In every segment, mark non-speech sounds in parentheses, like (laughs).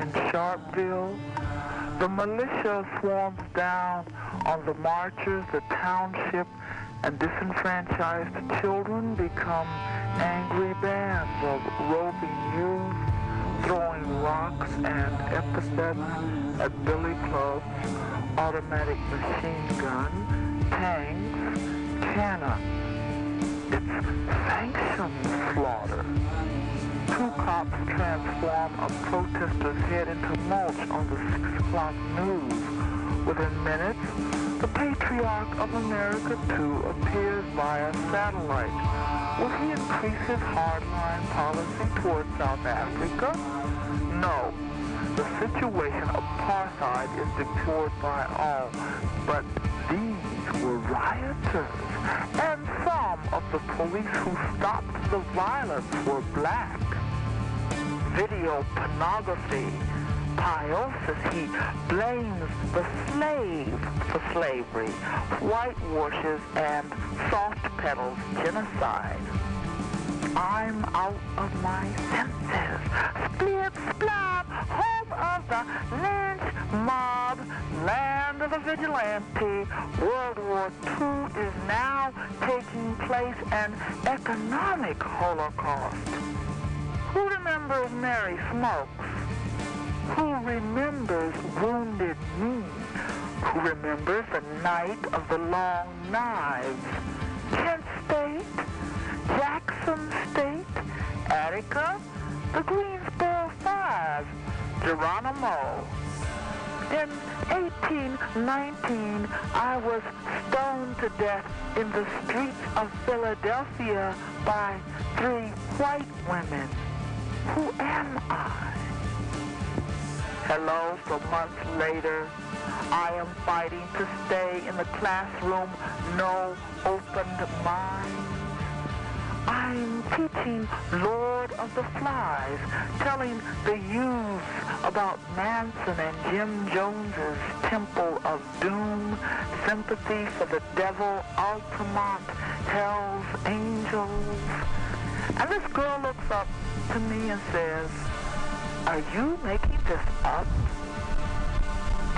in Sharpeville. The militia swarms down on the marchers, the township, and disenfranchised children become angry bands of roving youth, throwing rocks and epithets at billy clubs, automatic machine gun, tanks, cannons. It's sanctioned slaughter. Two cops transform a protester's head into mulch on the 6 o'clock news. Within minutes, the patriarch of America too appears via satellite. Will he increase his hardline policy towards South Africa? No. The situation of apartheid is deplored by all, but these were rioters, and some of the police who stopped the violence were black. Video pornography Piosis, he blames the slave for slavery, whitewashes and soft pedals genocide. I'm out of my senses. Split, splab, home of the lynch mob, land of the vigilante. World War II is now taking place, an economic holocaust. Who remembers Mary Smokes? Who remembers Wounded Knee? Who remembers the night of the long knives? Kent State, Jackson State, Attica, the Greensboro Five, Geronimo. In 1819, I was stoned to death in the streets of Philadelphia by three white women. Who am I? Hello, for months later, I am fighting to stay in the classroom, no opened minds. I'm teaching Lord of the Flies, telling the youth about Manson and Jim Jones's Temple of Doom, sympathy for the devil, Altamont, Hell's Angels. And this girl looks up to me and says, are you making this up?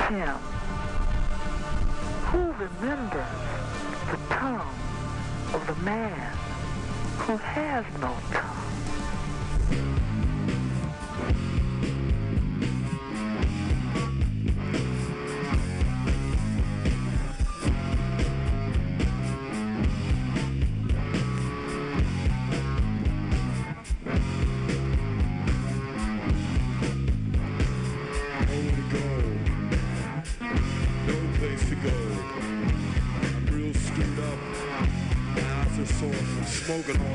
Tim, who remembers the tongue of the man who has no tongue? From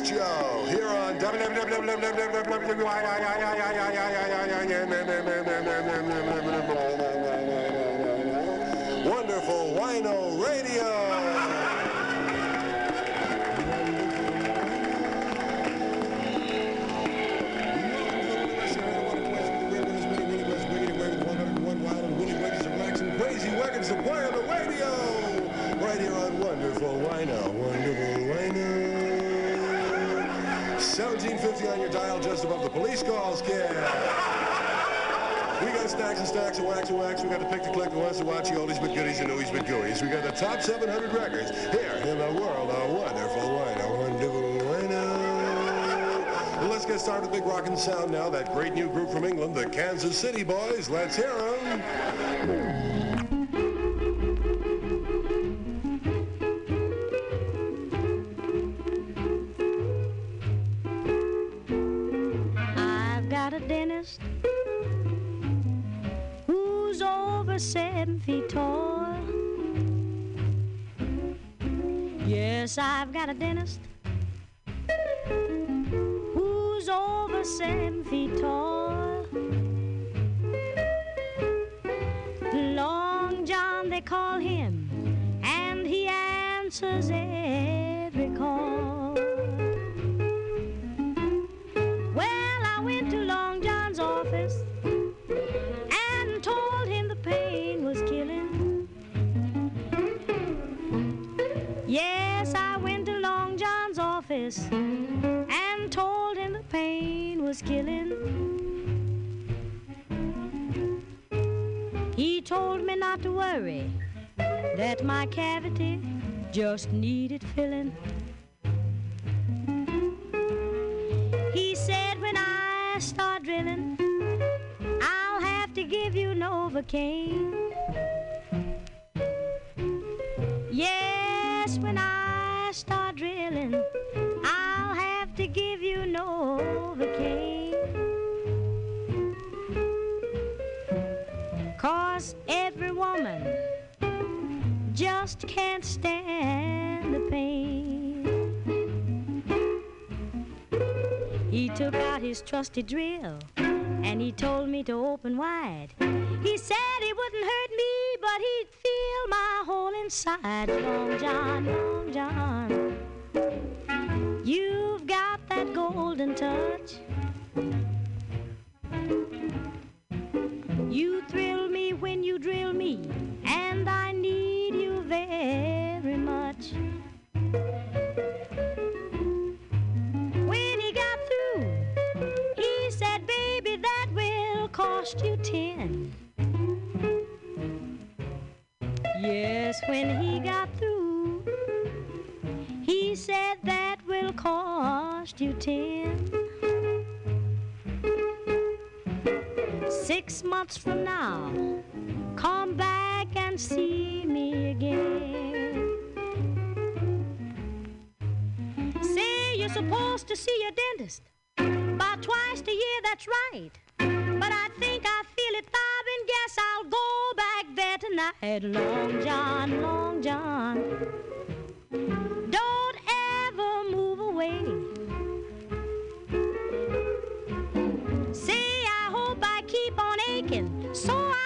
Joe here on WWW. watching oldies but goodies and oldies but goodies. We got the top 700 records here in the world. A wonderful wine, a wonderful wine. Uh. Let's get started with Big Rockin' Sound now. That great new group from England, the Kansas City Boys. Let's hear them. Office and told him the pain was killing. He told me not to worry, that my cavity just needed filling. He said when I start drilling, I'll have to give you Novocaine. Yes, when I start drilling, give you no Novocaine. Cause every woman just can't stand the pain. He took out his trusty drill and he told me to open wide. He said it wouldn't hurt me, but he'd feel my whole inside. Long John, Long John, you've got golden touch. You thrill me when you drill me, and I need you very much. When he got through, he said, Baby, that will cost you ten. Yes, when he got through, he said, That will cost you ten. Six months from now, come back and see me again. Say you're supposed to see your dentist about twice a year, that's right. But I think I feel it throbbing, guess I'll go back there tonight. Long John, Long John, away. Say I hope I keep on aching so I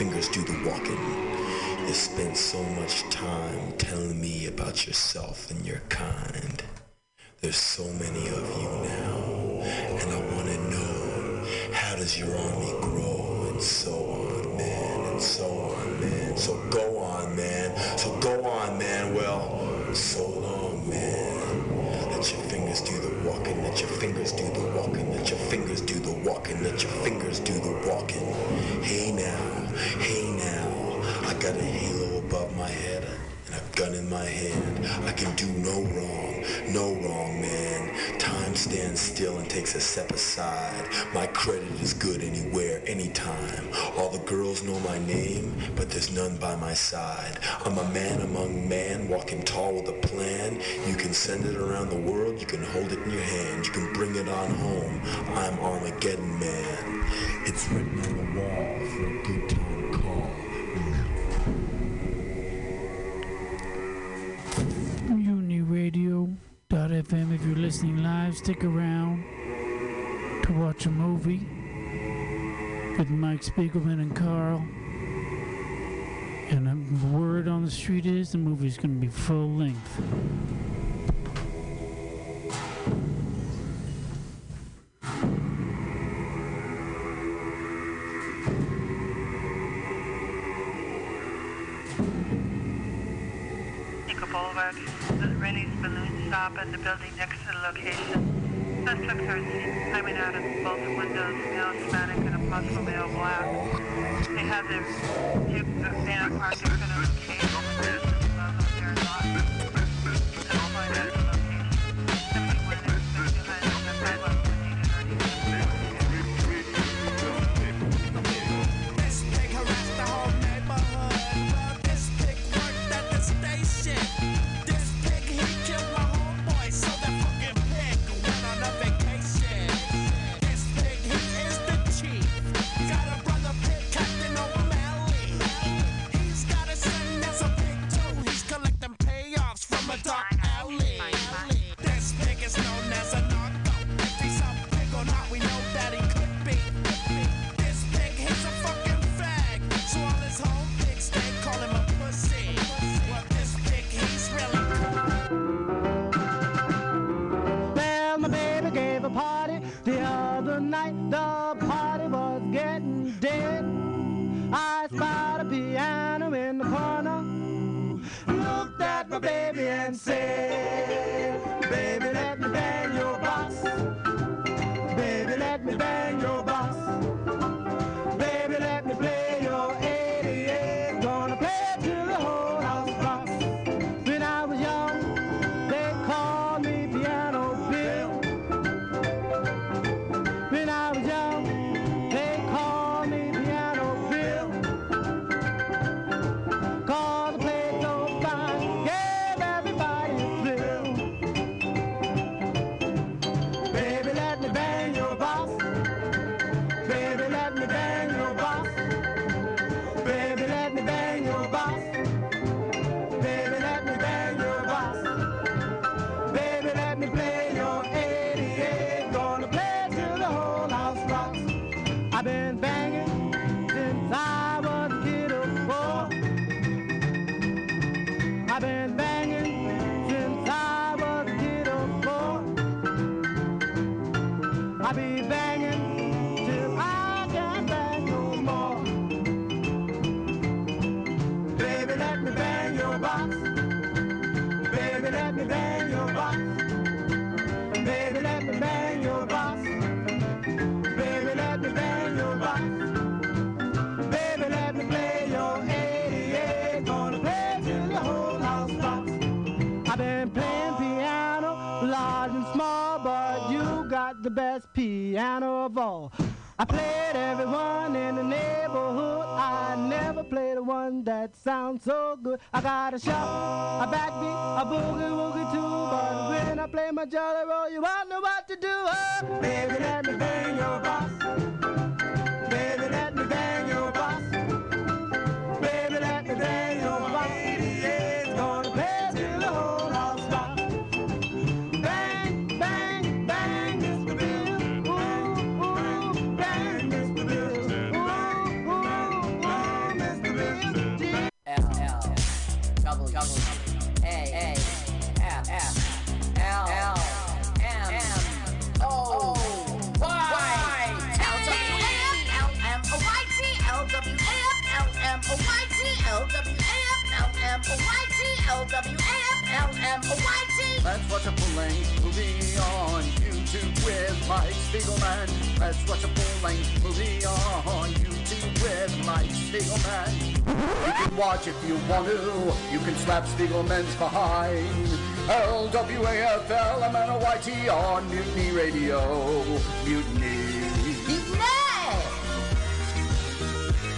fingers do the walking. You spent so much time telling me about yourself and your kind. There's so many of you now, and I want to know, how does your army grow? takes a step aside. My credit is good anywhere, anytime. All the girls know my name, but there's none by my side. I'm a man among men, walking tall with a plan. You can send it around the world, you can hold it in your hand, you can bring it on home. I'm Armageddon Man. It's written on the wall for a good time call. Radio.fm if you're listening live. Stick around. Spiegelman and Carl. And word on the street is the movie's going to be full length. The other night the party was getting dead. I spied a piano in the corner, looked at my baby and said. I played everyone in the neighborhood. I never played the one that sounds so good. I got a shot, a backbeat, a boogie woogie too. But when I play my jolly roll, you won't know what to do. Oh, baby, let me bang your boss. Baby, let me bang your boss. Baby, let me bang your boss. Let's watch a full-length movie on YouTube with Mike Spiegelman. Let's watch a full-length movie on YouTube with Mike Spiegelman. You can watch if you want to. You can slap Spiegelman's behind. L-W-A-F-L-M-N-O-Y-T on Mutiny Radio. Mutiny.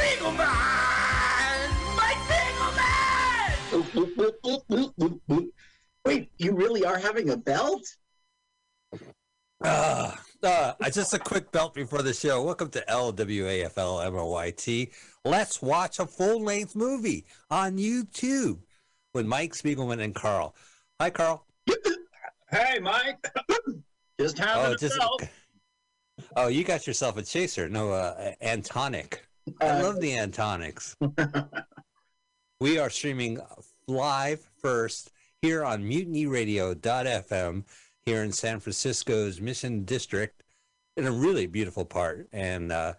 Mike Spiegelman. Mike Spiegelman. Wait, you really are having a belt? Uh, uh, just a quick belt before the show. Welcome to LWAFLMOYT. Let's watch a full length movie on YouTube with Mike Spiegelman and Carl. Hi, Carl. Hey, Mike. just having Oh, a just- belt. Oh, you got yourself a chaser. No, uh, Antonic. I love the Antonics. (laughs) we are streaming live first here on mutinyradio.fm here in San Francisco's Mission District in a really beautiful part. And uh,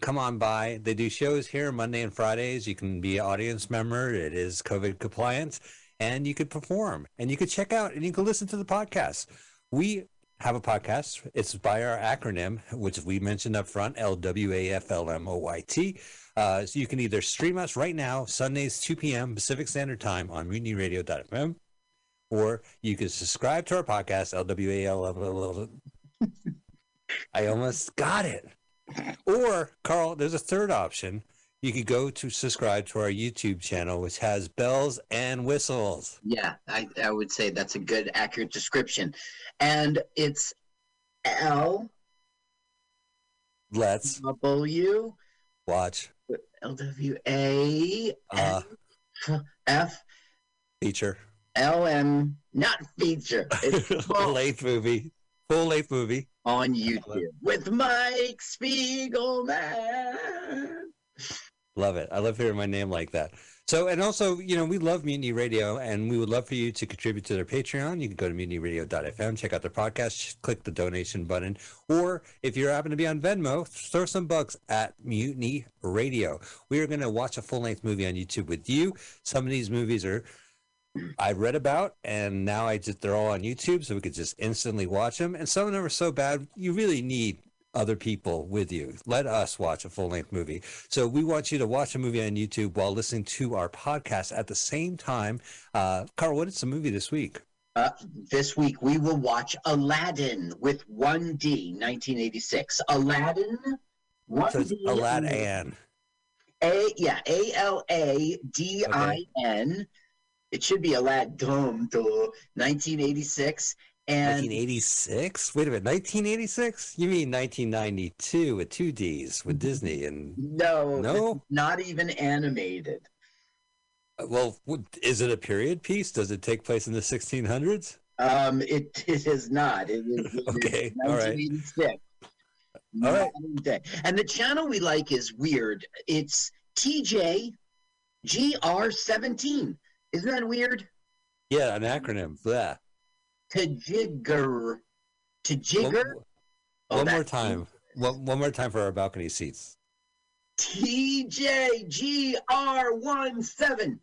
come on by. They do shows here Monday and Fridays. You can be an audience member. It is COVID compliant. And you could perform and you could check out and you can listen to the podcast. We have a podcast. It's by our acronym, which we mentioned up front, LWAFLMOYT. Uh, so you can either stream us right now, Sundays, 2 p.m. Pacific Standard Time on mutinyradio.fm, or you can subscribe to our podcast, LWAL. (laughs) I almost got it. Or, Carl, there's a third option. You could go to subscribe to our YouTube channel, which has bells and whistles. Yeah, I, I would say that's a good, accurate description. And it's L Let's W watch L W A uh, F feature. L M, not feature. It's (laughs) full length movie. Full length movie. on YouTube with Mike Spiegelman. Love it. I love hearing my name like that. So, and also, you know, we love Mutiny Radio, and we would love for you to contribute to their Patreon. You can go to mutinyradio.fm, check out their podcast, click the donation button, or if you happen to be on Venmo, throw some bucks at Mutiny Radio. We are going to watch a full length movie on YouTube with you. Some of these movies are I read about, and now I just they're all on YouTube, so we could just instantly watch them. And some of them are so bad, you really need other people with you. Let us watch a full length movie. So we want you to watch a movie on YouTube while listening to our podcast at the same time. Uh, Carl, what is the movie this week? Uh, this week we will watch Aladdin with 1D 1986. Aladdin. So 1D, Aladdin. A yeah, A L A D I N. It should be Aladdin to 1986 and 1986? Wait a minute, 1986? You mean 1992 with two D's with Disney and no, No? not even animated. well, is it a period piece? Does it take place in the 1600s? Um, it it is not. It is, it (laughs) is Okay, all right. 1986. All right. And the channel we like is weird. It's TJ GR17. Isn't that weird? Yeah, an acronym. Yeah. Tajigger. Tajigger? One, Oh, one more time. One, one more time for our balcony seats. TJGR17.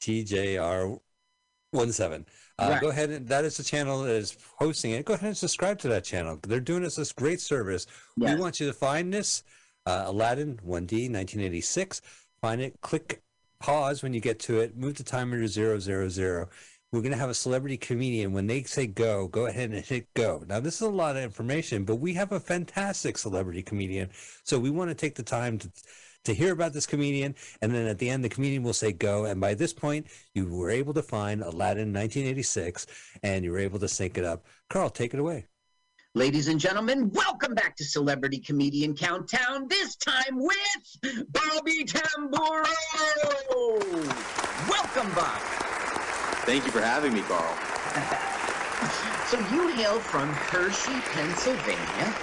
TJR17. Uh, Right. Go ahead and that is the channel that is hosting it. Go ahead and subscribe to that channel. They're doing us this great service. We want you to find this uh, Aladdin 1D 1986. Find it, click pause when you get to it, move the timer to 000. We're going to have a celebrity comedian. When they say go, go ahead and hit go. Now, this is a lot of information, but we have a fantastic celebrity comedian. So we want to take the time to to hear about this comedian, and then at the end, the comedian will say go. And by this point, you were able to find Aladdin 1986, and you were able to sync it up. Carl, take it away. Ladies and gentlemen, welcome back to Celebrity Comedian Countdown, this time with Bobby Tamburo. Welcome, Bob. Thank you for having me, Carl. (laughs) So you hail from Hershey, Pennsylvania.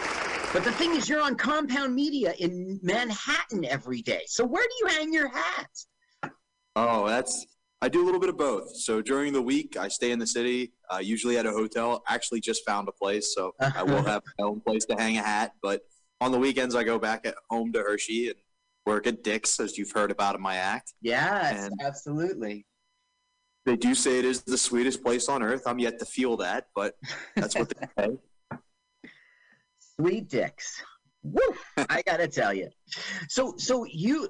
But the thing is, you're on Compound Media in Manhattan every day. So where do you hang your hat? Oh, that's I do a little bit of both. So during the week, I stay in the city, uh, usually at a hotel. Actually, just found a place, so I will (laughs) have my own place to hang a hat. But on the weekends, I go back at home to Hershey and work at Dick's, as you've heard about in my act. Yes, And- absolutely. They do say it is the sweetest place on earth. I'm yet to feel that, but that's what they say. (laughs) Sweet dicks. Woo! I gotta tell you. So, so you,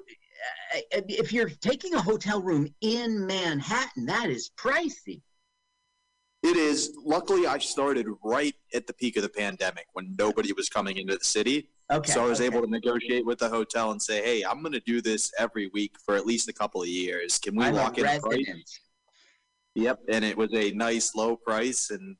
uh, if you're taking a hotel room in Manhattan, that is pricey. It is. Luckily, I started right at the peak of the pandemic when nobody was coming into the city. Okay, So I was okay. able to negotiate with the hotel and say, "Hey, I'm going to do this every week for at least a couple of years. Can we I'm a lock in a price?" Yep, and it was a nice low price, and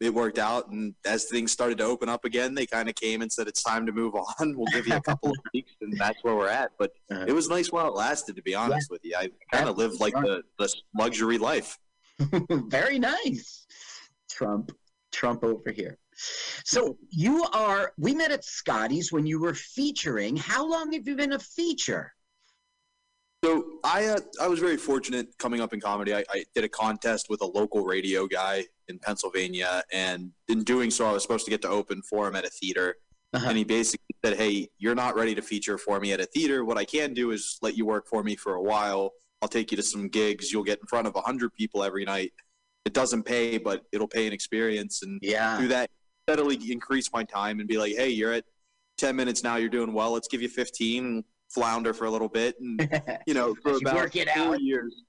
it worked out. And as things started to open up again, they kind of came and said, "It's time to move (laughs) on. We'll give you a couple of weeks," and that's where we're at. But Uh-huh. it was nice while it lasted. To be honest with you, I kind of lived like the, the luxury life. (laughs) Very nice. Trump, Trump over here. So you are. We met at Scotty's when you were featuring. How long have you been a feature? So I uh, I was very fortunate coming up in comedy. I, I did a contest with a local radio guy in Pennsylvania, and in doing so, I was supposed to get to open for him at a theater. And he basically said, "Hey, you're not ready to feature for me at a theater. What I can do is let you work for me for a while. I'll take you to some gigs. You'll get in front of hundred people every night. It doesn't pay, but it'll pay an experience. And yeah. through that, steadily increase my time and be like, hey, you're at ten minutes now. You're doing well. Let's give you fifteen. Flounder for a little bit, and (laughs) you know, for about four out. years.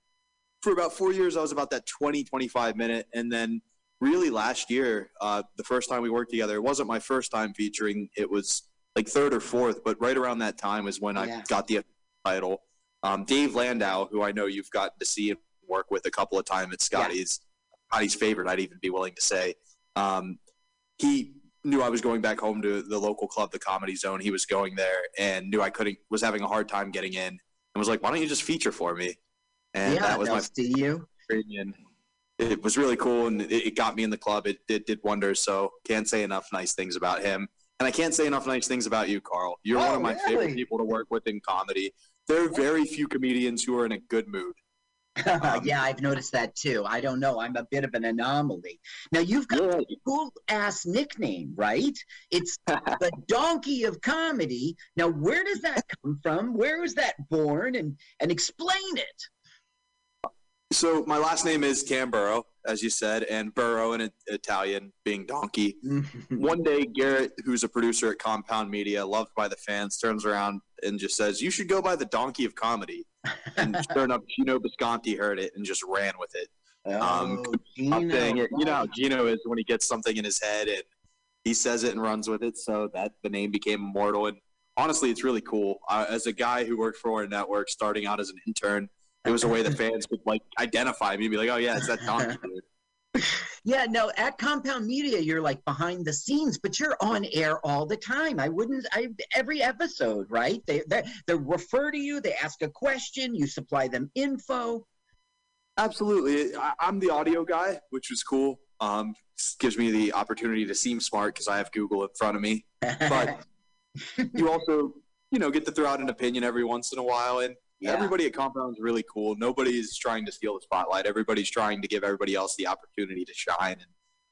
For about four years, I was about that 20, 25 minute. And then really last year, uh, the first time we worked together, it wasn't my first time featuring. It was like third or fourth, but right around that time is when Yeah. I got the title. Um, Dave Landau, who I know you've gotten to see and work with a couple of times at Scotty's, Scotty's favorite, I'd even be willing to say. Um, he knew I was going back home to the local club, the Comedy Zone. He was going there and knew I couldn't, was having a hard time getting in, and was like, "Why don't you just feature for me?" And yeah, that was my see you. and it was really cool and it, it got me in the club. It, it did wonders. So can't say enough nice things about him. And i can't say enough nice things about you carl. You're oh, one Oh, of my favorite people to work with in comedy. There are very few comedians who are in a good mood Um, yeah, I've noticed that too. I don't know. I'm a bit of an anomaly. Now you've got a cool ass nickname, right? It's the (laughs) donkey of comedy. Now, where does that come from? Where was that born? And and explain it. So my last name is Tamburo, as you said, and Burro in Italian being donkey. (laughs) One day, Garrett, who's a producer at Compound Media, loved by the fans, turns around and just says, "You should go by the donkey of comedy." And (laughs) sure enough, Gino Bisconti heard it and just ran with it. Um, Oh, I'm Gino, it. You know how. Gino is when he gets something in his head and he says it and runs with it. So that the name became immortal. And honestly, it's really cool. Uh, as a guy who worked for a network, starting out as an intern, it was a way that (laughs) fans could like identify me and be like, "Oh yeah, it's that donkey dude." (laughs) Yeah, no, at Compound Media, you're like behind the scenes, but you're on air all the time. I wouldn't, I every episode, right? They they they refer to you, they ask a question, you supply them info. Absolutely. I, I'm the audio guy, which was cool. Um, gives me the opportunity to seem smart because I have Google in front of me. (laughs) But you also, you know, get to throw out an opinion every once in a while. And Yeah. everybody at Compound is really cool. Nobody's trying to steal the spotlight. Everybody's trying to give everybody else the opportunity to shine. And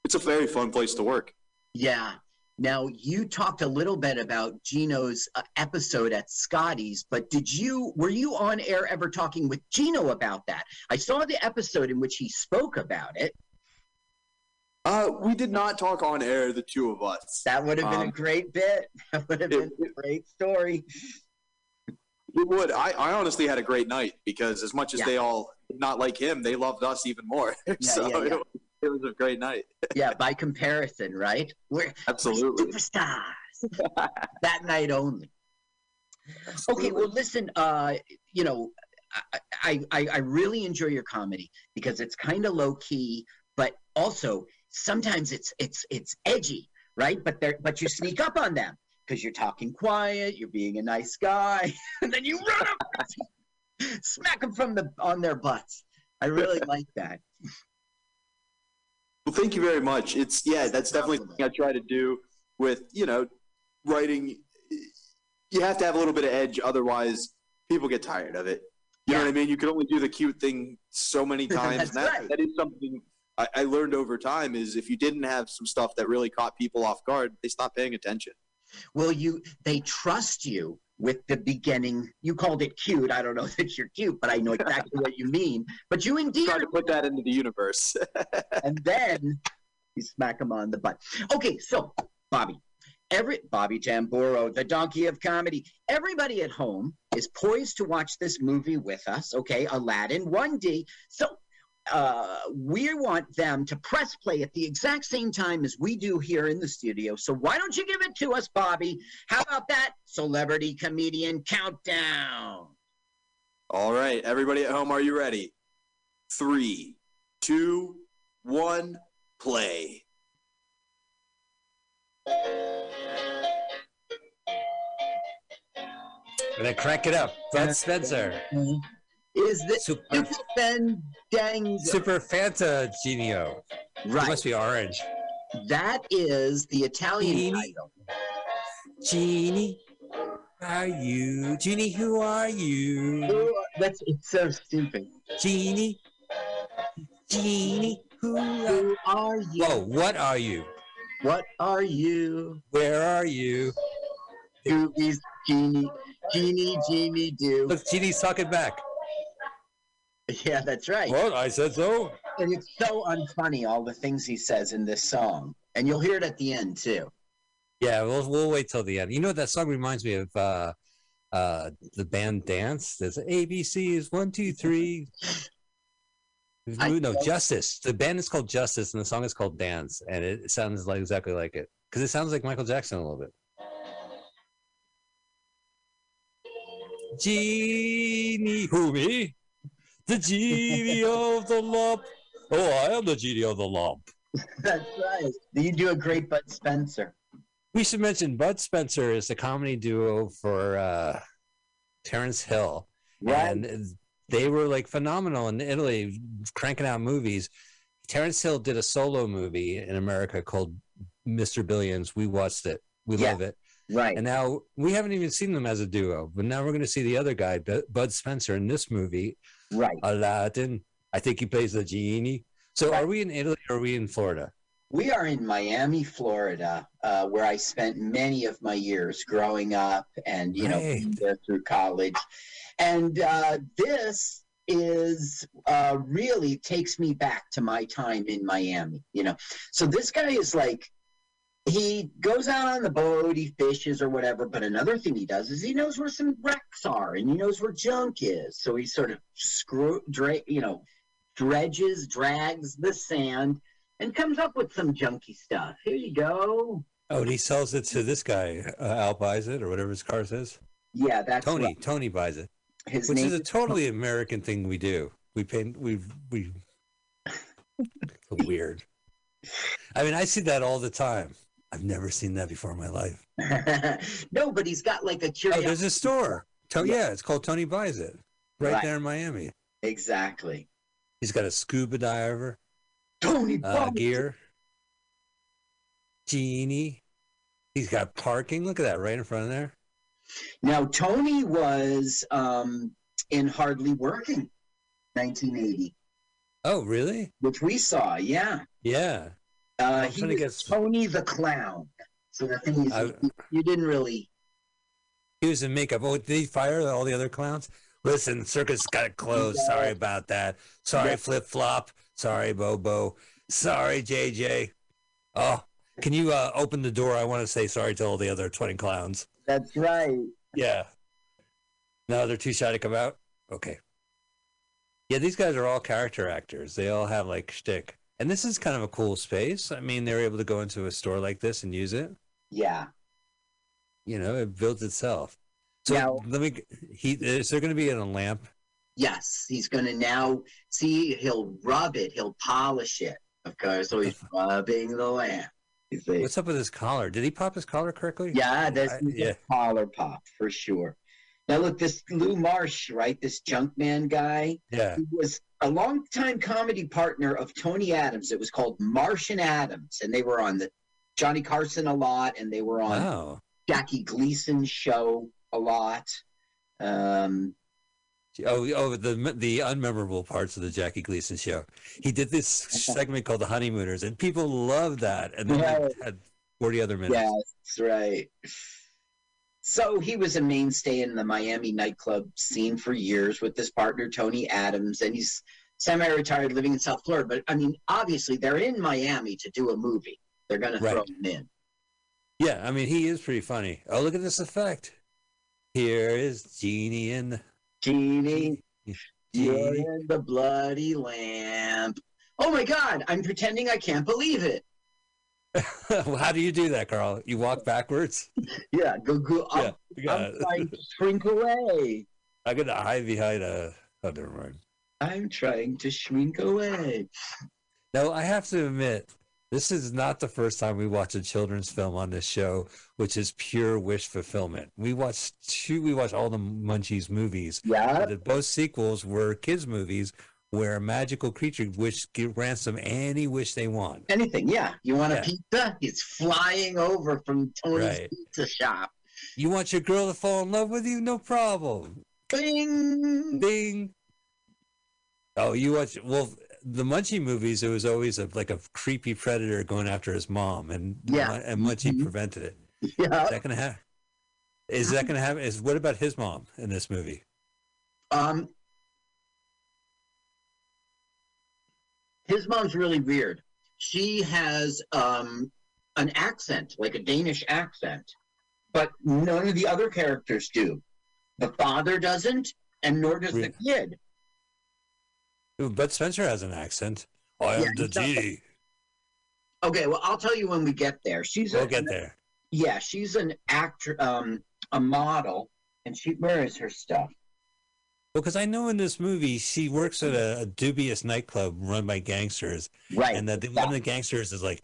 it's a very fun place to work. Yeah. Now you talked a little bit about Gino's uh, episode at Scotty's, but did you were you on air ever talking with Gino about that? I saw the episode in which he spoke about it. Uh, we did not talk on air, the two of us. That would have been a Um, great bit. (laughs) That would have been a great story. It would. I, I honestly had a great night because as much as Yeah. they all not like him, they loved us even more. (laughs) so yeah, yeah. It, was, it was a great night. yeah, (laughs) by comparison, right? We're Absolutely. superstars. (laughs) that night only. Okay, well, listen. Uh, you know, I, I I really enjoy your comedy because it's kind of low key, but also sometimes it's it's it's edgy. right? But they're but you sneak up on them because you're talking quiet, you're being a nice guy, (laughs) and then you run up, (laughs) smack them from the on their butts. I really (laughs) like that. Well, thank you very much. It's yeah, that's definitely something I try to do with you know writing. You have to have a little bit of edge, otherwise people get tired of it. You know what I mean? You can only do the cute thing so many times. That, right. that is something I, I learned over time. Is if you didn't have some stuff that really caught people off guard, they stop paying attention. Well, you they trust you with the beginning. You called it cute. I don't know (laughs) that you're cute, but I know exactly what you (laughs) mean. But you endear Trying to put that into the universe. (laughs) and then you smack him on the butt. Okay, so Bobby, every Bobby Tamburo, the donkey of comedy. Everybody at home is poised to watch this movie with us. Okay, Aladdin 1D. So uh, we want them to press play at the exact same time as we do here in the studio. So why don't you give it to us, Bobby? How about that celebrity comedian countdown? All right, everybody at home, are you ready? Three, two, one, play. And then crank it up. Bud Spencer. Is this Super, Fandango? Super Fanta Genio. Right. It must be orange. That is the Italian Genie. title. Genie, are you? Genie, who are you? That's it's so stupid. Genie, Genie, who are, Who are you? Whoa, what are you? What are you? Where are you? Who is Genie? Genie, Genie, do. Look, Genie's talking back. Yeah, that's right. What? I said so. And it's so unfunny, all the things he says in this song. And you'll hear it at the end, too. Yeah, we'll we'll wait till the end. You know that song reminds me of uh uh the band Dance. There's ABC is one, two, three. (laughs) I no, Justice. The band is called Justice and the song is called Dance, and it sounds like exactly like it. Because it sounds like Michael Jackson a little bit. Genie who me? The genie of the lump. Oh, I am the genie of the lump. That's right. You do a great Bud Spencer. We should mention Bud Spencer is the comedy duo for uh, Terence Hill, Right. and they were like phenomenal in Italy, cranking out movies. Terence Hill did a solo movie in America called Mr. Billions. We watched it. We Yeah. love it. Right. And now we haven't even seen them as a duo, but now we're going to see the other guy, Bud Spencer, in this movie, Right. Aladdin. I think he plays the genie. So are we in Italy or are we in Florida? We are in Miami, Florida, uh, where I spent many of my years growing up and, you know, there through college. And uh, this is uh, really takes me back to my time in Miami, you know. So this guy is like, he goes out on the boat, he fishes or whatever. But another thing he does is he knows where some wrecks are and he knows where junk is. So he sort of screw, dra- you know, dredges, drags the sand, and comes up with some junky stuff. Here you go. Oh, and he sells it to this guy. Uh, Al buys it, or whatever his car says. Yeah, that's Tony. right. Tony buys it, His which is a totally American thing we do. We pay. We we. (laughs) weird. I mean, I see that all the time. I've never seen that before in my life. (laughs) no, but he's got like a Oh, curiosity. there's a store. To- yeah, it's called Tony Buys It, right, Right. there in Miami. Exactly. He's got a scuba diver Tony uh, buys gear, genie. He's got parking. Look at that right in front of there. Now, Tony was um, in Hardly Working, 1980, Oh, really? which we saw. Yeah. Yeah. Uh, he was get- Tony the Clown. So the thing is, I- you, didn't really. He was in makeup. Oh, did he fire all the other clowns? Listen, circus got to close. Sorry about that. Sorry, Yeah. Flip Flop. Sorry, Bobo. Sorry, JJ. Oh, can you uh, open the door? I want to say sorry to all the other 20 clowns. That's right. Yeah. No, they're too shy to come out? Okay. Yeah, these guys are all character actors. They all have like shtick. And this is kind of a cool space. I mean, they're able to go into a store like this and use it. Yeah. You know, it builds itself. So Now- let me. He is there going to be a lamp? Yes, he's going to now see. He'll rub it. He'll polish it. Of course, so he's (laughs) rubbing the lamp. What's up with his collar? Did he pop his collar correctly? Yeah, there's I- yeah. collar pop for sure. Now look, this Lou Marsh, right? This Junkman guy. Yeah. He was a longtime comedy partner of Tony Adams. It was called Marsh and Adams, and they were on the Johnny Carson a lot, and they were on Wow. Jackie Gleason's show a lot. Um, Oh, oh, the the unmemorable parts of the Jackie Gleason show. He did this (laughs) segment called the Honeymooners, and people loved that. And then Yeah. had forty other minutes. Yeah, that's right. So he was a mainstay in the Miami nightclub scene for years with his partner Tony Adams, and he's semi-retired, living in South Florida. But I mean, obviously, they're in Miami to do a movie. They're going to throw him in. Yeah, I mean, he is pretty funny. Oh, look at this effect. Here is Genie in Genie, Genie. in the bloody lamp. Oh my God! I'm pretending I can't believe it. (laughs) How do you do that, Carl? You walk backwards? Yeah, go go. I'm, yeah. I'm trying to shrink away. I gotta hide behind a. Oh, never mind. I'm trying to shrink away. No, I have to admit, this is not the first time we watch a children's film on this show, which is pure wish fulfillment. We watched two. We watched all the Munchies movies. Yeah. Both sequels were kids movies where a magical creature wish give ransom any wish they want. Anything, yeah. You want Yeah. a pizza? It's flying over from Tony's Right. pizza shop. You want your girl to fall in love with you? No problem. Bing. Ding. Oh, you watch well the Munchie movies. It was always a, like a creepy predator going after his mom, and Yeah. And Munchie prevented it. (laughs) Yeah. Is that gonna happen? Is that gonna happen? Is what about his mom in this movie? Um, his mom's really weird. She has um an accent, like a Danish accent, but none of the other characters do. The father doesn't, and nor does the kid. But Spencer has an accent. I am Yeah, the genie. Okay, well, I'll tell you when we get there. She's we'll get there. Yeah, she's an actor, um, a model, and she where is her stuff? Well, because I know in this movie she works at a, a dubious nightclub run by gangsters, Right. and that the, one of the gangsters is like,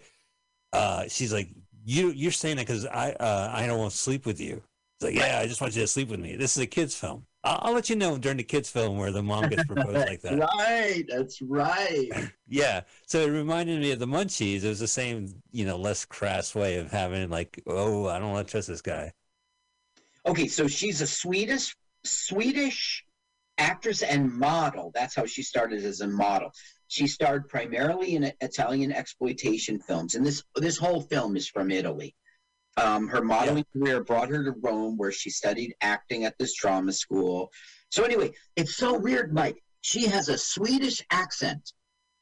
uh, she's like, you you're saying that because I uh, I don't want to sleep with you. It's like, yeah, I just want you to sleep with me. This is a kids film. I'll, I'll let you know during the kids film where the mom gets proposed like (laughs) that. Right, that's right. (laughs) Yeah. So it reminded me of the Munchies. It was the same, you know, less crass way of having like, oh, I don't want to trust this guy. Okay, so she's a Swedish Swedish actress and model. That's how she started as a model. She starred primarily in Italian exploitation films, and this this whole film is from Italy. Um, her modeling career brought her to Rome, where she studied acting at this drama school. So anyway, it's so weird, Mike. She has a Swedish accent,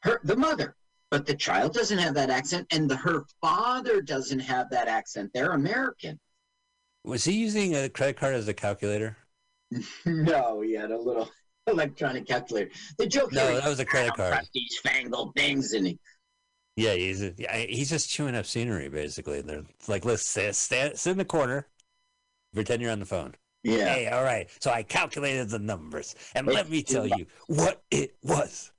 her the mother, but the child doesn't have that accent, and the, her father doesn't have that accent. They're American. Was he using a credit card as a calculator? (laughs) No, he had a little (laughs) electronic calculator. The joke No, that was a credit card. These fangled things, and he, Yeah, he's yeah, he's just chewing up scenery basically. They're like, let's sit, stand, sit in the corner, pretend you're on the phone. Yeah. Hey, all right. So I calculated the numbers, and let me tell you what it was.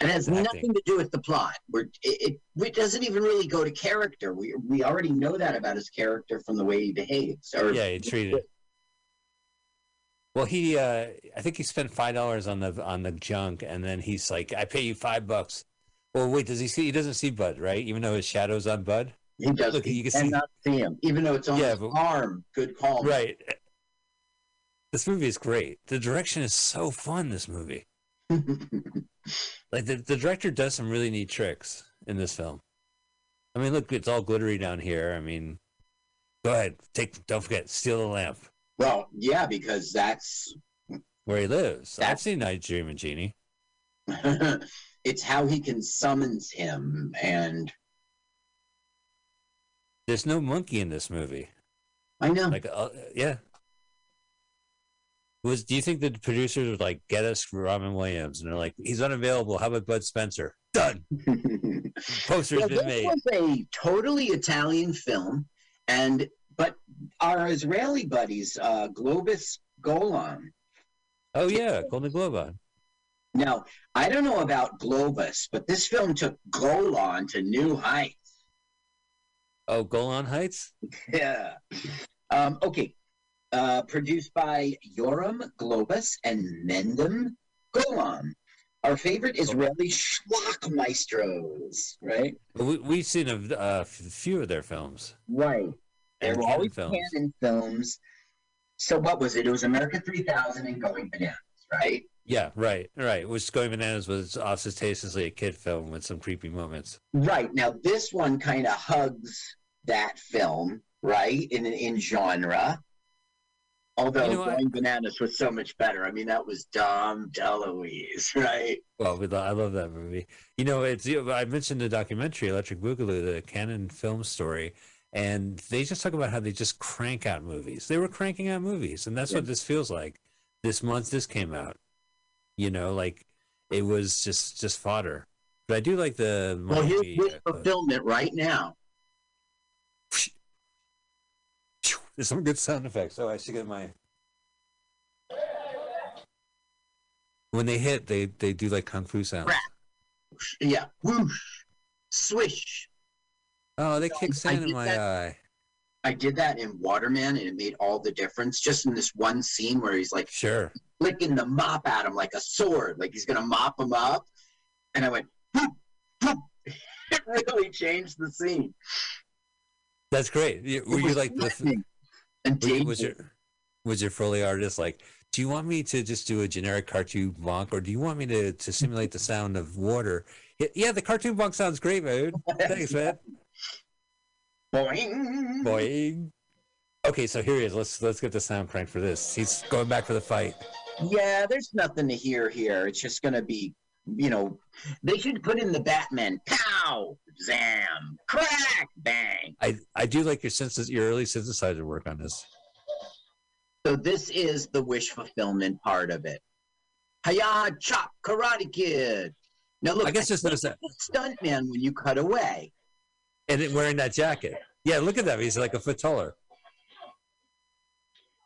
it has Acting. nothing to do with the plot. We're, it, it, it doesn't even really go to character. We we already know that about his character from the way he behaves. Or Yeah, he treated. Well, he, uh, I think he spent five dollars on the on the junk, and then he's like, "I pay you five bucks." Well, wait, does he see? He doesn't see Bud, right? Even though his shadow's on Bud. He does. Look, he you can see. see him, even though it's on Yeah, his but- arm. Good call. Right. This movie is great. The direction is so fun. This movie, (laughs) like the the director does some really neat tricks in this film. I mean, look, it's all glittery down here. I mean, go ahead, take. Don't forget, steal the lamp Well, yeah, because that's where he lives. I've That's- seen Night Dreaming Genie. (laughs) it's how he can summons him, and There's no monkey in this movie. I know. Like, uh, yeah. Was do you think the producers would like get us Robin Williams and they're like, he's unavailable. How about Bud Spencer? Done. (laughs) Poster's Well, been this made. was a totally Italian film, and but our Israeli buddies, uh, Globus Golan. Oh yeah, Golden Globe on. Now, I don't know about Globus, but this film took Golan to new heights. Oh, Golan Heights. Yeah. Um, okay. Uh, produced by Yoram Globus and Menahem Golan. Our favorite Israeli schlock maestros, right? We, we've seen a, a few of their films. Right. They were always films. Cannon films. So what was it? It was America 3000 and Going Bananas, right? Yeah, right, right. Which Going Bananas was ostentatiously a kid film with some creepy moments. Right. Now this one kind of hugs that film, right? In in genre. Although You know? Going Bananas was so much better. I mean, that was Dom DeLuise, (laughs) right? Well, we lo- I love that movie. You know, it's you know, I mentioned the documentary Electric Boogaloo, the Cannon film story, and they just talk about how they just crank out movies. They were cranking out movies, and that's what this feels like. This month, this came out. You know, like it was just just fodder. But I do like the. Well, here's uh, fulfillment right now. (laughs) There's some good sound effects. Oh, I should get my. When they hit, they they do like kung fu sounds. Yeah, whoosh, swish. Oh, they kick I sand in my that- eye. I did that in Waterman, and it made all the difference. Just in this one scene where he's like Sure. flicking the mop at him like a sword, like he's gonna mop him up, and I went. "Whoop, (laughs) whoop." it really changed the scene. That's great. You- Were you like the? and Was, was your was your Foley artist like? Do you want me to just do a generic cartoon bonk, or do you want me to to simulate the sound of water? Yeah, yeah the cartoon bonk sounds great, man. (laughs) Thanks, man. Boing. Boing. Okay, so here he is. Let's let's get the sound crank for this. He's going back for the fight. Yeah, there's nothing to hear here. It's just gonna be, you know, they should put in the Batman. Pow, zam, crack, bang. I I do like your synthesis, your early synthesizer work on this. So this is the wish fulfillment part of it. Hiya, chop, Karate Kid. Now look, I guess just notice that, stuntman when you cut away. And it, wearing that jacket. Yeah, look at that. He's like a foot taller.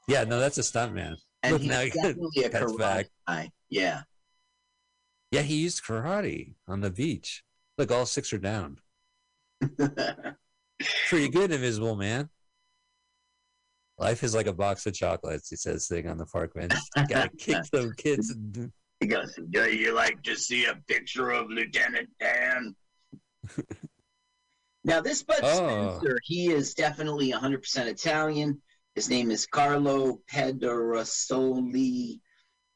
Yeah, no, that's a stunt man. And Look he's now, (laughs) definitely a karate back. guy. Yeah. Yeah, he used karate on the beach. Look, all six are down. (laughs) Pretty good, Invisible Man. Life is like a box of chocolates, he says, sitting on the park bench. (laughs) Gotta kick some kids. And... He goes, Do you like to see a picture of Lieutenant Dan? Now, this Bud Oh. Spencer, he is definitely 100% Italian. His name is Carlo Pedersoli,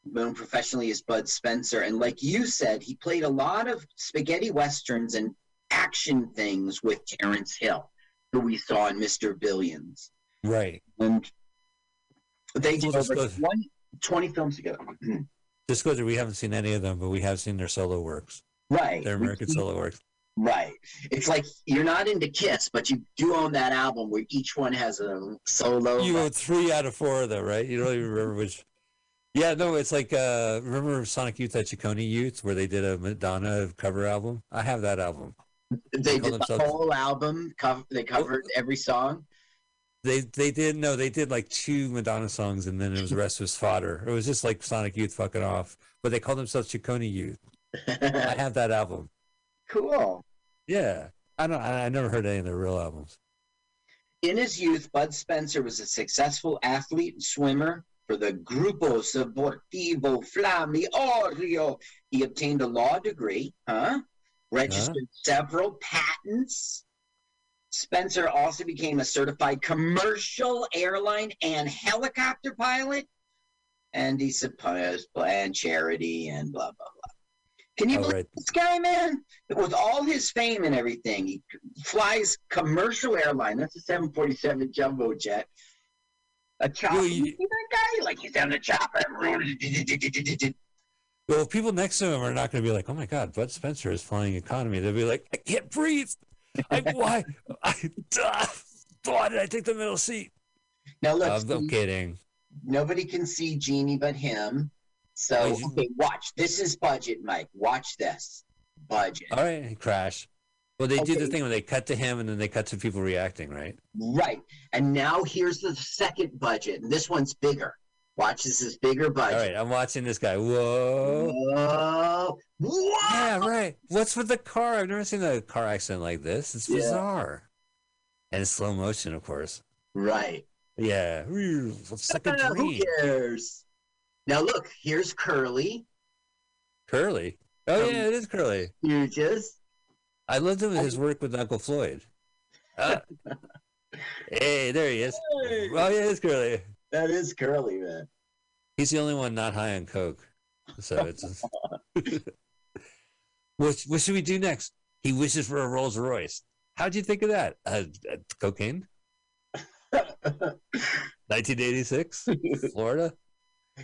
known professionally as Bud Spencer. And like you said, he played a lot of spaghetti westerns and action things with Terence Hill, who we saw in Mr. Billions. Right. And they did over just 20, 20 films together. Disclosure, we haven't seen any of them, but we have seen their solo works. right. Their American solo works. Right. It's like you're not into Kiss, but you do own that album where each one has a solo. You own three out of four of them, right? You don't even remember which. Yeah, no, it's like uh remember Sonic Youth at Ciccone Youth where they did a Madonna cover album? I have that album. they call did the whole album. Cover, they covered every song. They they did no, they did like two Madonna songs and then it was the rest was fodder. It was just like Sonic Youth fucking off. But they called themselves Ciccone Youth. (laughs) I have that album. Cool. Yeah. I don't I never heard any of their real albums. In his youth, Bud Spencer was a successful athlete and swimmer for the Gruppo Sportivo Fiamme Oro. He obtained a law degree, huh? Registered several patents. Spencer also became a certified commercial airline and helicopter pilot. And he supposed and charity and blah blah blah. Can you Oh, believe right. this guy, man? With all his fame and everything, he flies commercial airline. That's a 747 jumbo jet. A chopper. Well, You that guy? Like he's on a chopper. Well, people next to him are not going to be like, "Oh my God, Bud Spencer is flying economy." They'll be like, "I can't breathe. I, why? (laughs) I, ah, (laughs) why did I take the middle seat?" Now I'm. I'm kidding. Nobody can see Genie but him. So okay, watch. This is budget, Mike. Watch this. Budget. All right, crash. Well, they do the thing where they cut to him and then they cut to people reacting, right? Right. And now here's the second budget. And this one's bigger. Watch, this is bigger budget. right, I'm watching this guy. Whoa. Whoa. Whoa. Yeah, right. What's with the car? I've never seen a car accident like this. It's Yeah. bizarre. And slow motion, of course. Right. Yeah. Ooh, Second Uh, (laughs) who cares? Now look, here's Curly. Curly. Oh Um, yeah, it is Curly. You just I loved him his work with Uncle Floyd. Ah. (laughs) hey, there he is. Oh yeah, it's Curly. that is Curly, man. He's the only one not high on coke. So it's. (laughs) what What should we do next? He wishes for a Rolls Royce. How'd you think of that? Uh, uh, cocaine. (laughs) 1986, Florida.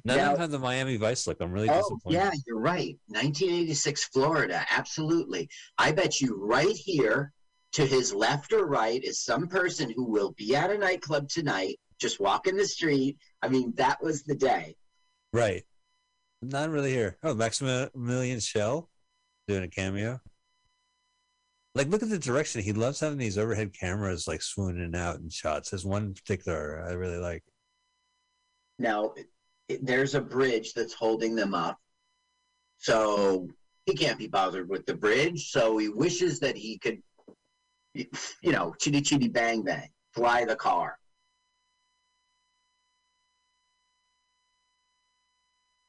None Now- of them have the Miami Vice look. I'm really Oh, disappointed. yeah, you're right. 1986 Florida, absolutely. I bet you right here to his left or right is some person who will be at a nightclub tonight, just walking the street. I mean, that was the day. Right. Not really here. Oh, Maximilian Schell doing a cameo. Like, look at the direction. He loves having these overhead cameras like swooning out in shots. There's one particular I really like. Now, there's a bridge that's holding them up. So he can't be bothered with the bridge. So he wishes that he could, you know, chitty chitty bang bang, fly the car.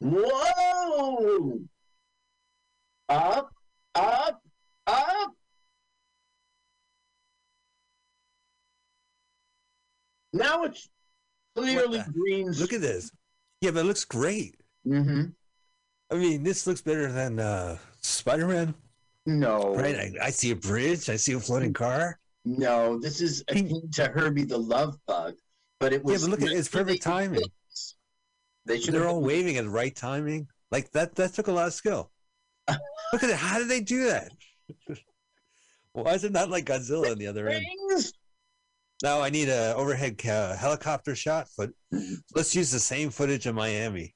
Whoa! Up, up, up. Now it's clearly green. Look at this. Yeah, but it looks great. Mm-hmm. I mean, this looks better than uh, Spider Man. No. Right? I, I see a bridge. I see a floating car. No, this is akin to Herbie the Love Bug, but it was. Yeah, but look at. It's perfect timing. They should They're all waving at the right timing. Like that. That took a lot of skill. (laughs) look at it. How did they do that? (laughs) Why is it not like Godzilla on the other end? Now I need a overhead ca- helicopter shot, but let's use the same footage of Miami.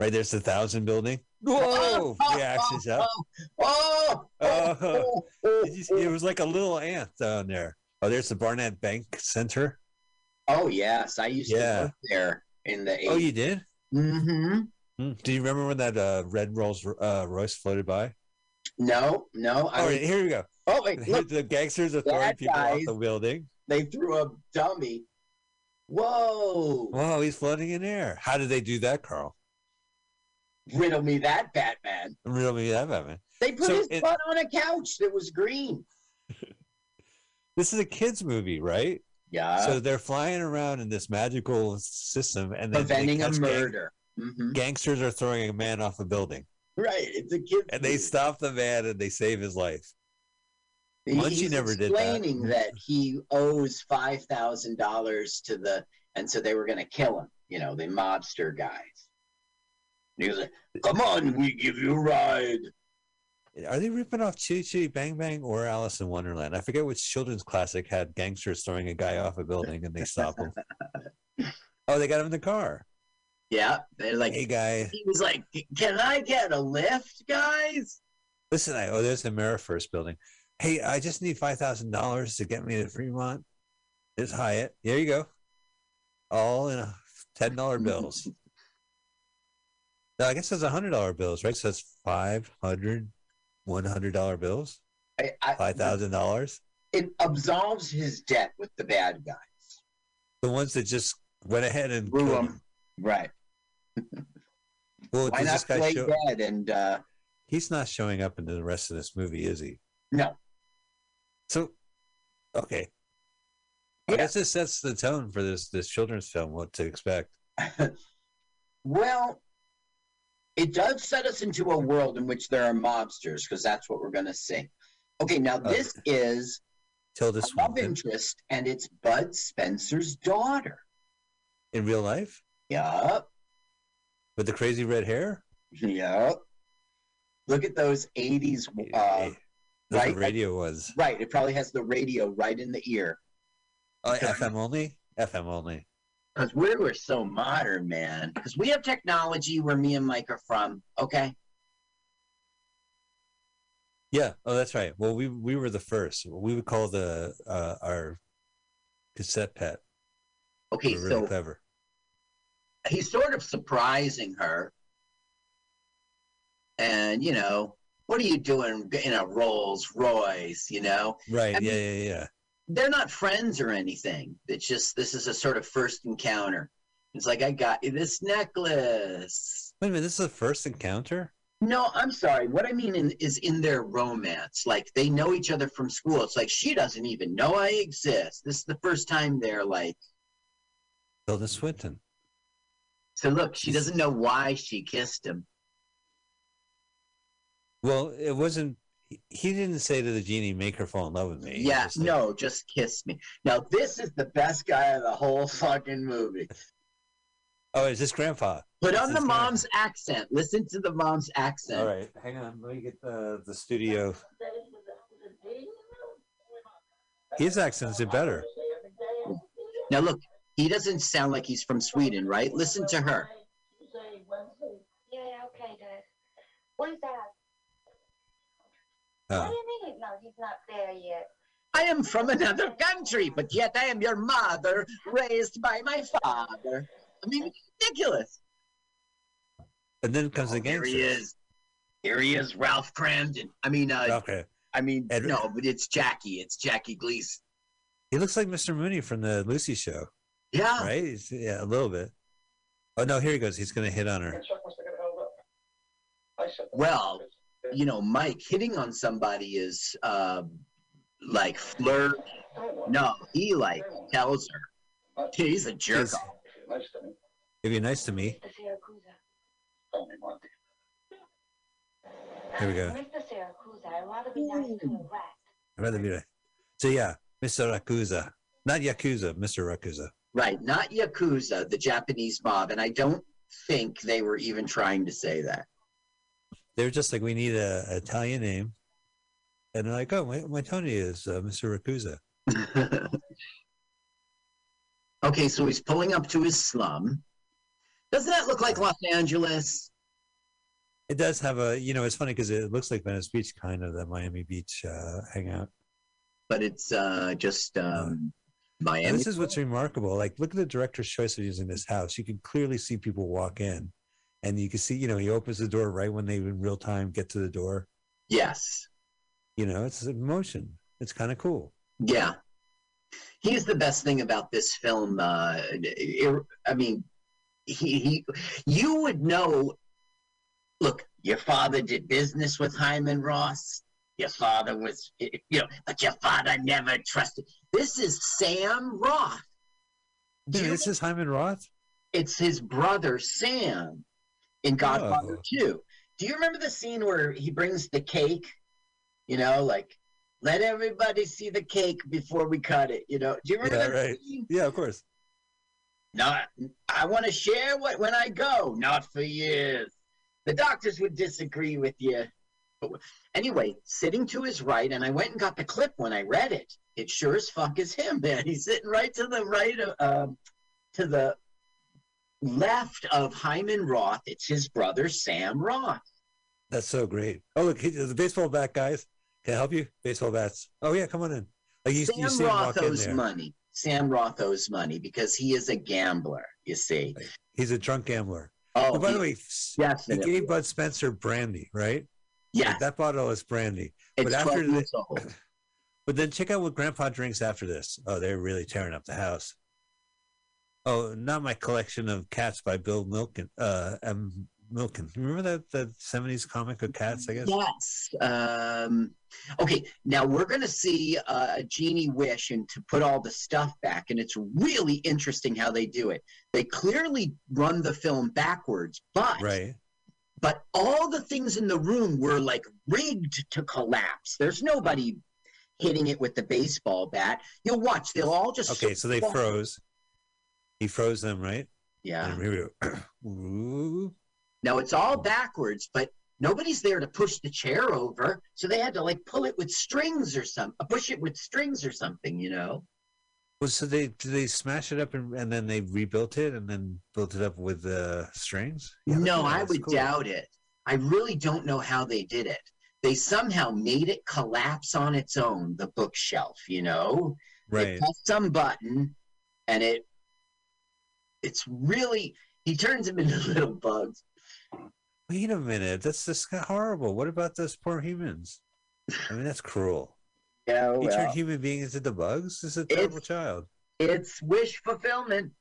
Right there's the thousand building. Whoa! Reactions up. (laughs) Oh, Oh, (laughs) did? It was like a little ant down there. Oh, there's the Barnett Bank Center. oh yes, I used Yeah. to work there in the. Oh, you did? Mm-hmm. Hmm. Do you remember when that uh, red Rolls uh, Royce floated by? No, no. I All right, here we go. Oh wait, look, the gangsters are throwing people off guys. the building. they threw a dummy. Whoa! Whoa, he's floating in air. How did they do that, Carl? Riddle me that, Batman. Riddle me that Batman. They put So his it- butt on a couch that was green. (laughs) This is a kids movie, right? Yeah. So they're flying around in this magical system, and then preventing a catch gang- murder. Mhm. gangsters are throwing a man off a building, Right, it's a kid. and they stop the man and they save his life. Munchie He's never did that. explaining that. he owes five thousand dollars to the, and so they were going to kill him. You know, the mobster guys. And he was like, "Come on, we give you a ride." Are they ripping off Chitty Chitty Bang Bang or Alice in Wonderland? I forget which children's classic had gangsters throwing a guy off a building and they stop him. (laughs) oh, they got him in the car. Yeah, they're like, Hey, guy, he was like, "Can I get a lift, guys?" listen. I, oh, there's the First building. Hey, I just need five thousand dollars to get me to Fremont. There's Hyatt. Here you go. All in a ten dollar (laughs) bills. No, I guess it's a hundred dollar bills, right? So it's five hundred, one hundred dollar bills. I, I, Five thousand dollars. It absolves his debt with the bad guys. The ones that just went ahead and Blew him. Right. Well, Why not play show? dead and uh, He's not showing up in the rest of this movie, is he? no? So, okay. I guess this sets the tone for this this children's film. What to expect? (laughs) Well, it does set us into a world in which there are mobsters because that's what we're going to see. Okay, now this is Tilda a love interest, and it's Bud Spencer's daughter. in real life Yup, with the crazy red hair. yup. Look at those '80s. Uh, That's right, radio was. right. It probably has the radio right in the ear Oh, FM only. FM only. because we were so modern, man. Because we have technology where me and Mike are from. Okay, Yeah. Oh, that's right. Well, we we were the first. We would call the uh, our cassette pet. okay. Really so clever. He's sort of surprising her. And, you know, what are you doing in a Rolls Royce, you know? Right. I yeah. mean, Yeah. Yeah. they're not friends or anything. It's just this is a sort of first encounter. It's like I got you this necklace. Wait a minute, this is the first encounter? No, I'm sorry. What I mean in, is in their romance. Like they know each other from school. It's like she doesn't even know I exist. This is the first time they're like. Tilda Swinton. So look, she doesn't know why she kissed him. Well, it wasn't. He didn't say to the genie, "Make her fall in love with me." Yeah, just said- no, just kiss me. Now this is the best guy of the whole fucking movie. Oh, is this Grandpa? Put on the is Grandpa. mom's accent. Listen to the mom's accent. All right, hang on. Let me get the the studio. His accents are better. Now look, he doesn't sound like he's from Sweden, right? Listen to her. Yeah, okay, Dad. Where's Dad? Uh, What do you mean? No, he's not there yet. I am from another country, but yet I am your mother, raised by my father. I mean, it's ridiculous. and then comes the Here he is. Here he is, Ralph Kramden. I mean, uh, Okay. I mean, Ed- no, but it's Jackie. It's Jackie Gleason. He looks like Mr. Mooney from the Lucy Show, Yeah. right? He's- yeah, a little bit. Oh no, here he goes. He's gonna hit on her. Well, you know, Mike hitting on somebody is uh, like flirt. No, he like tells her. He's a jerk. Yes. If you're nice to me, here we go. I'd rather be nice to a. I'd rather be like. So yeah, Mr. Rakuza, not Yakuza, Mr. Rakuza. Right, not Yakuza, the Japanese mob. And I don't think they were even trying to say that. They were just like, we need a, a Italian name, and they're like, oh, my, my Tony is uh, Mr. Rakuza. (laughs) Okay, so he's pulling up to his slum. Doesn't that look like Los Angeles? It does have a, you know, it's funny because it looks like Venice Beach, kind of the Miami Beach uh, hangout. But it's uh, just um, And this is what's remarkable. Like, look at the director's choice of using this house. You can clearly see people walk in, and you can see, you know, he opens the door right when they in real time get to the door. Yes. You know, it's emotion. It's kind of cool. Yeah. He's the best thing about this film. Uh, I mean, he, he, you would know. Look, your father did business with Hyman Roth. Your father was, you know, but your father never trusted. This is Sam Roth. This is Hyman Roth. it's his brother Sam in Godfather Oh. 2. Do you remember the scene where he brings the cake? You know, like, let everybody see the cake before we cut it. You know, do you remember Yeah, that right. scene? Yeah, of course. Not, I want to share what when I go, not for years. The doctors would disagree with you. But anyway, sitting to his right, and I went and got the clip when I read it. It sure as fuck is him, man. (laughs) He's sitting right to the right of, um, to the left of Hyman Roth. It's his brother Sam Roth. That's so great. Oh, look, he, the baseball bat guys. Can I help you? Baseball bats. Oh yeah, come on in. Like you, you Sam see him Roth owes money. Sam Roth owes money because he is a gambler. You see. He's a drunk gambler. Oh, Oh, by he- the way, yes, he gave Bud Spencer brandy, right? Yeah. Like, that bottle is brandy. It's but after 12 the, old. (laughs) but then check out what Grandpa drinks after this. Oh, they're really tearing up the house. Oh, not my collection of cats by Bill Milken. Uh, M. Milken. Remember that that seventies comic of cats? I guess. Yes. Um, okay, now we're going to see uh, Genie Wish and to put all the stuff back, and it's really interesting how they do it. They clearly run the film backwards, but Right. But all the things in the room were like rigged to collapse. There's nobody hitting it with the baseball bat. You'll watch; they'll all just Okay, so they fall. froze. He froze them, right? Yeah. And here we go. Ooh. (clears throat) Now it's all backwards, but nobody's there to push the chair over, so they had to like pull it with strings or some, push it with strings or something, you know. Well, so they did they smash it up and, and then they rebuilt it and then built it up with uh, strings? Yeah, no, I would cool. doubt it. I really don't know how they did it. They somehow made it collapse on its own, the bookshelf, you know? They Right. some button and it it's really he turns them into (laughs) little bugs. Wait a minute, that's just horrible. What about those poor humans? I mean, that's cruel. Yeah, He turned human beings into bugs. This is a terrible child. it's wish fulfillment.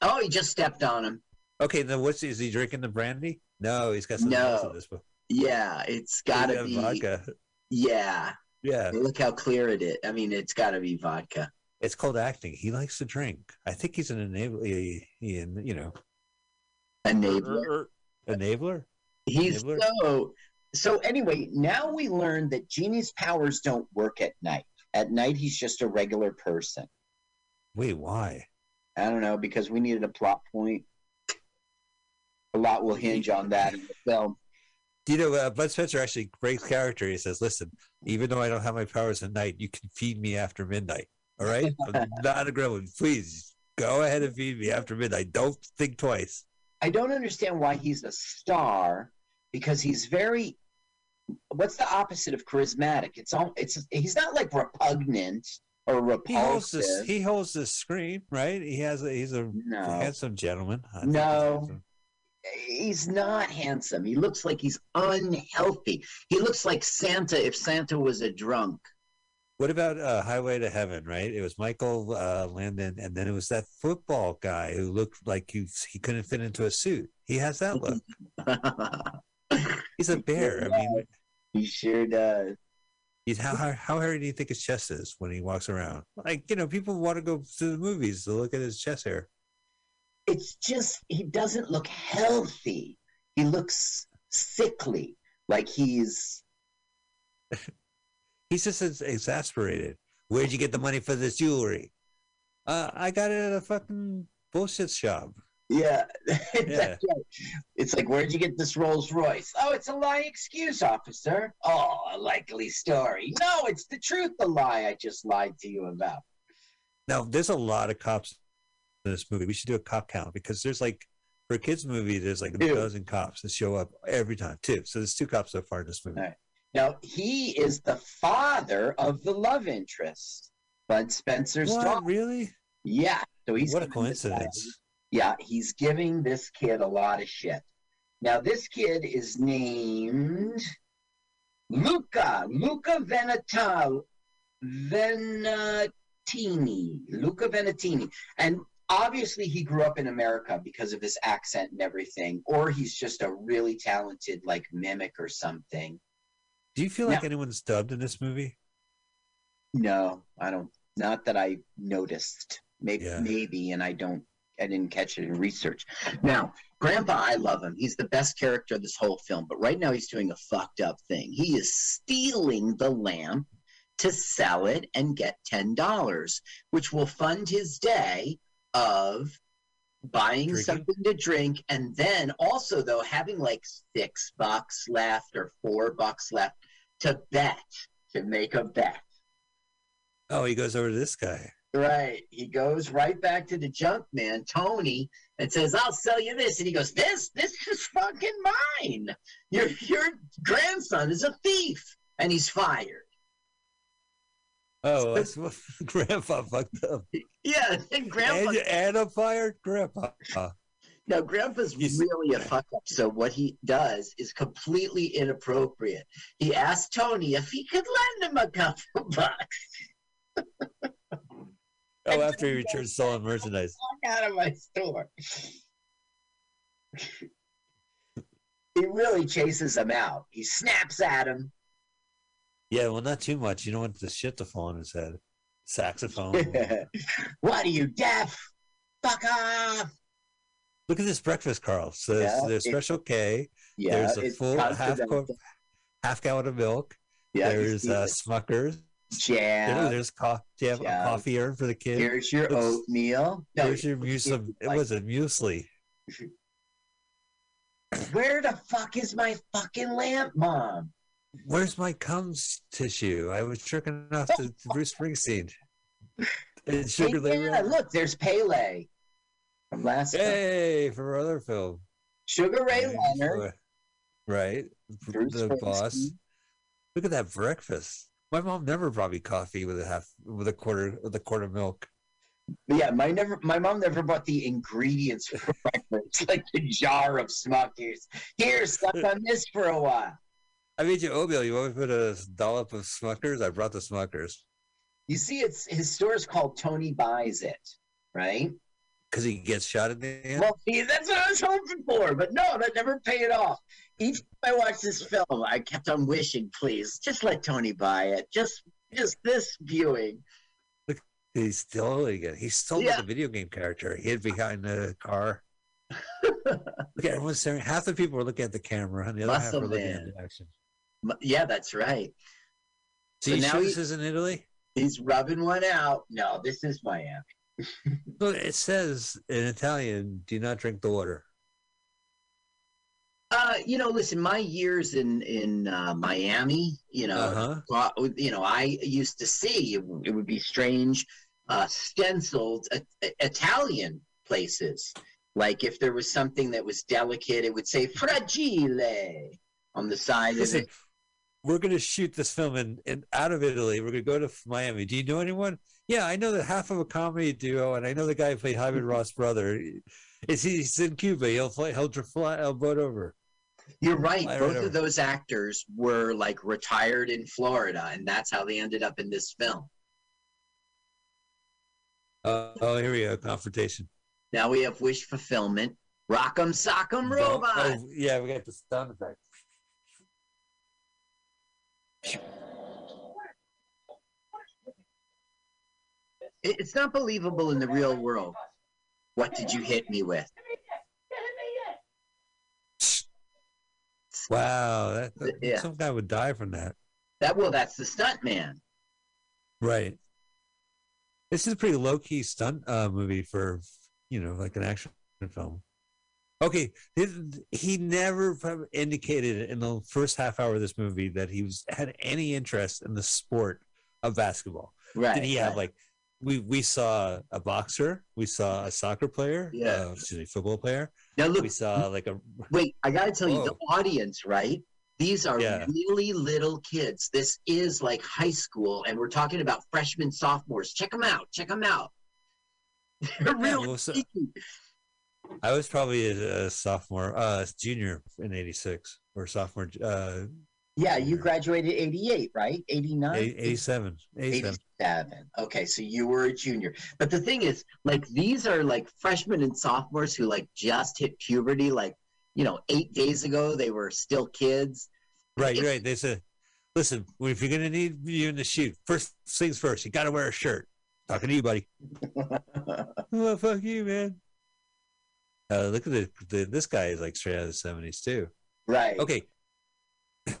Oh, he just stepped on him. Okay, then what's is he drinking the brandy? No, he's got something else No. in this book. Yeah, it's gotta got be. vodka. Yeah. Yeah. Look how clear it is. I mean, it's gotta be vodka. It's called acting. He likes to drink. I think he's an enabler. You know, Enabler. enabler. He's Enabler? so. So anyway, now we learn that Genie's powers don't work at night. At night, he's just a regular person. Wait, why? I don't know because we needed a plot point. A lot will hinge on that in the film. You know, uh, Bud Spencer actually breaks character. He says, "Listen, even though I don't have my powers at night, you can feed me after midnight. All right, (laughs) I'm not a gremlin. Please go ahead and feed me after midnight. Don't think twice." I don't understand why he's a star because he's very. What's the opposite of charismatic? It's all. It's he's not like repugnant or He holds repulsive. this. He holds the screen, right? He has a. He's a No. handsome gentleman. I think he's No, he's not handsome. He looks like he's unhealthy. He looks like Santa if Santa was a drunk. What about uh, Highway to Heaven? Right? It was Michael uh, Landon, and then it was that football guy who looked like he he couldn't fit into a suit. He has that look. (laughs) He's a bear. I mean, he sure does. He's how how, hairy do you think his chest is when he walks around? Like you know, people want to go to the movies to look at his chest hair. It's just he doesn't look healthy. He looks sickly, like he's (laughs) He's just ex- exasperated. Where'd you get the money for this jewelry? Uh, I got it at a fucking bullshit shop. Yeah. (laughs) Yeah. That's. It's like, where'd you get this Rolls Royce? Oh, it's a lie excuse, officer. Oh, a likely story. No, it's the truth, the lie I just lied to you about. Now, there's a lot of cops in this movie. We should do a cop count because there's like for a kids movie, there's like a Two. dozen cops that show up every time. too. So there's two cops so far in this movie. Right. Now, he is the father of the love interest, Bud Spencer's What? daughter. Really? Yeah. So he's What a coincidence. Yeah, he's giving this kid a lot of shit. Now, this kid is named Luca, Luca Veneta, Venantini, Luca Venantini. And obviously, he grew up in America because of his accent and everything, or he's just a really talented, like, mimic or something. Do you feel like anyone's dubbed in this movie? No, I don't. Not that I noticed. Maybe, Yeah. maybe, and I don't. I didn't catch it in research. Now, Grandpa, I love him. He's the best character of this whole film. But right now, he's doing a fucked up thing. He is stealing the lamp to sell it and get ten dollars, which will fund his day of buying Drinking? something to drink, and then also though having like six bucks left or four bucks left to bet to make a bet. Oh, he goes over to this guy. Right. He goes right back to the junk man, Tony, and says, I'll sell you this. And he goes, This? This is fucking mine. Your your grandson is a thief. And he's fired. Oh, that's what (laughs) Grandpa fucked up. Yeah, and grandpa And, and a fired Grandpa. now grandpa's really a fuck up. So what he does is completely inappropriate. He asked Tony if he could lend him a couple (laughs) bucks. Oh, after he returns stolen merchandise. Walk out of my store. he really chases him out. He snaps at him. Yeah, well, not too much. You don't want the shit to fall on his head. Saxophone. (laughs) what are you deaf? Fuck off! Look at this breakfast, Carl. So there's, Yeah, there's Special K. Yeah, there's a full half cup, half gallon of milk. Yeah, there's uh. Smuckers. Jam. There- there's co- jam, Jam. coffee urn for the kid. Here's your Looks- oatmeal. No, Here's your muesli. It was a muesli. Where the fuck is my fucking lamp, mom? Where's my cum tissue? I was tricking off to, to (laughs) Bruce Springsteen. And Sugar Hey, Ray yeah, Ray. look, there's Pele from last. Hey, for our other film. Sugar Ray Right, Leonard. Right. Bruce the boss. Look at that breakfast. My mom never brought me coffee with a half with a quarter with a quart of milk. Yeah, my never, my mom never bought the ingredients for (laughs) breakfast, like the jar of Smuckers. Here, suck on this for a while. I made you oatmeal. You want me to put a dollop of Smuckers? I brought the Smuckers You see, it's his store is called Tony Buys It, right? Because he gets shot at the end. Well, see, that's what I was hoping for, but no, that never paid off. Each time I watched this film, I kept on wishing, please, just let Tony buy it. Just, just this viewing. Look, He's stealing it. He's still Yeah. like a video game character. He hid behind the car. (laughs) Look everyone's staring. Half the people are looking at the camera, and the other half Muscle are looking man. at the action. Yeah, that's right. So, So now this is in Italy? He's rubbing one out. No, this is Miami. Look, it says in Italian, "Do not drink the water." Uh, you know, listen, my years in in uh, Miami, you know, Uh-huh. uh, you know, I used to see it, it would be strange, uh, stenciled uh, Italian places. Like if there was something that was delicate, it would say "fragile" on the side of Listen, it. We're going to shoot this film in, in out of Italy. We're going to go to Miami. Do you know anyone? Yeah, I know that half of a comedy duo, and I know the guy who played Hyman (laughs) Roth's brother. Is he, he's in Cuba? He'll fly. He'll fly. He'll boat over. You're right. I Both of those actors were like retired in Florida, and that's how they ended up in this film. Uh, oh, here we go. Confrontation. Now we have wish fulfillment. Rock'em sock'em robot. Oh, yeah, we got the sound effect. It- It's not believable in the real world. What did you hit me with? Wow, that, that- Yeah. some guy would die from that. That well, that's the stunt man. Right. This is a pretty low key stunt uh, movie for you know like an action film. Okay, he, never indicated in the first half hour of this movie that he was had any interest in the sport of basketball. Right. Did he have right. like we we saw a boxer, we saw a soccer player, Yeah. uh, excuse me, football player. Now look, we saw like a wait, I gotta tell you, the audience, right? These are Yeah. really little kids. This is like high school, and we're talking about freshmen, sophomores. Check them out. Check them out. (laughs) They're really well, so-. I was probably a, a sophomore, uh, junior in '86 or sophomore, uh, Yeah, you graduated 88, right? 89? 87, 87. 87. Okay, so you were a junior. But the thing is, like, these are like freshmen and sophomores who like just hit puberty. Like, you know, eight days ago, they were still kids. Right, right. They said, listen, if you're going to need you in the shoot, first things first, you got to wear a shirt. Talking to you, buddy. (laughs) oh, fuck you, man. Uh, look at the, the this guy is like straight out of the 70s, too. Right. Okay. (laughs)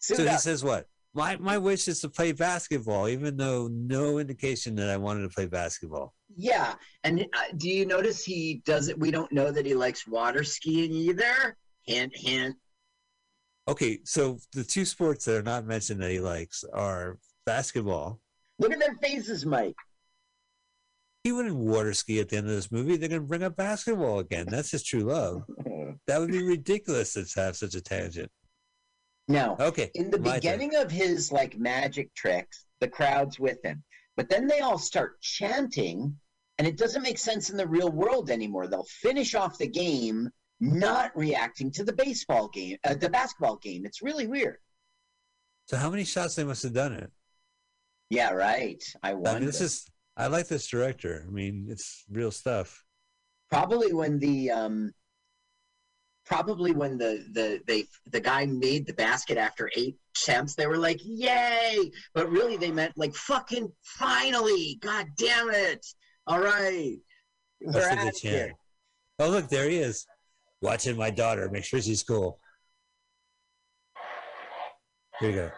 So he says what? My, my wish is to play basketball, even though no indication that I wanted to play basketball. Yeah. And uh, do you notice he doesn't, we don't know that he likes water skiing either? Hint, hint. Okay, so the two sports that are not mentioned that he likes are basketball. Look at their faces, Mike. He wouldn't water ski at the end of this movie. They're going to bring up basketball again. That's his true love. (laughs) That would be ridiculous to have such a tangent. Now, Okay, in the my turn. beginning of his like magic tricks, the crowd's with him, but then they all start chanting, and it doesn't make sense in the real world anymore. They'll finish off the game not reacting to the baseball game, uh, the basketball game. It's really weird. So how many shots they must have done it? Yeah, right. I I wonder. mean, this is. I like this director. I mean, it's real stuff. probably when the um, probably when the the they the guy made the basket after eight attempts, they were like, "Yay!" But really, they meant like, "Fucking finally! God damn it! All right, we're out they here." Oh, look, there he is, watching my daughter. Make sure she's cool. Here you go.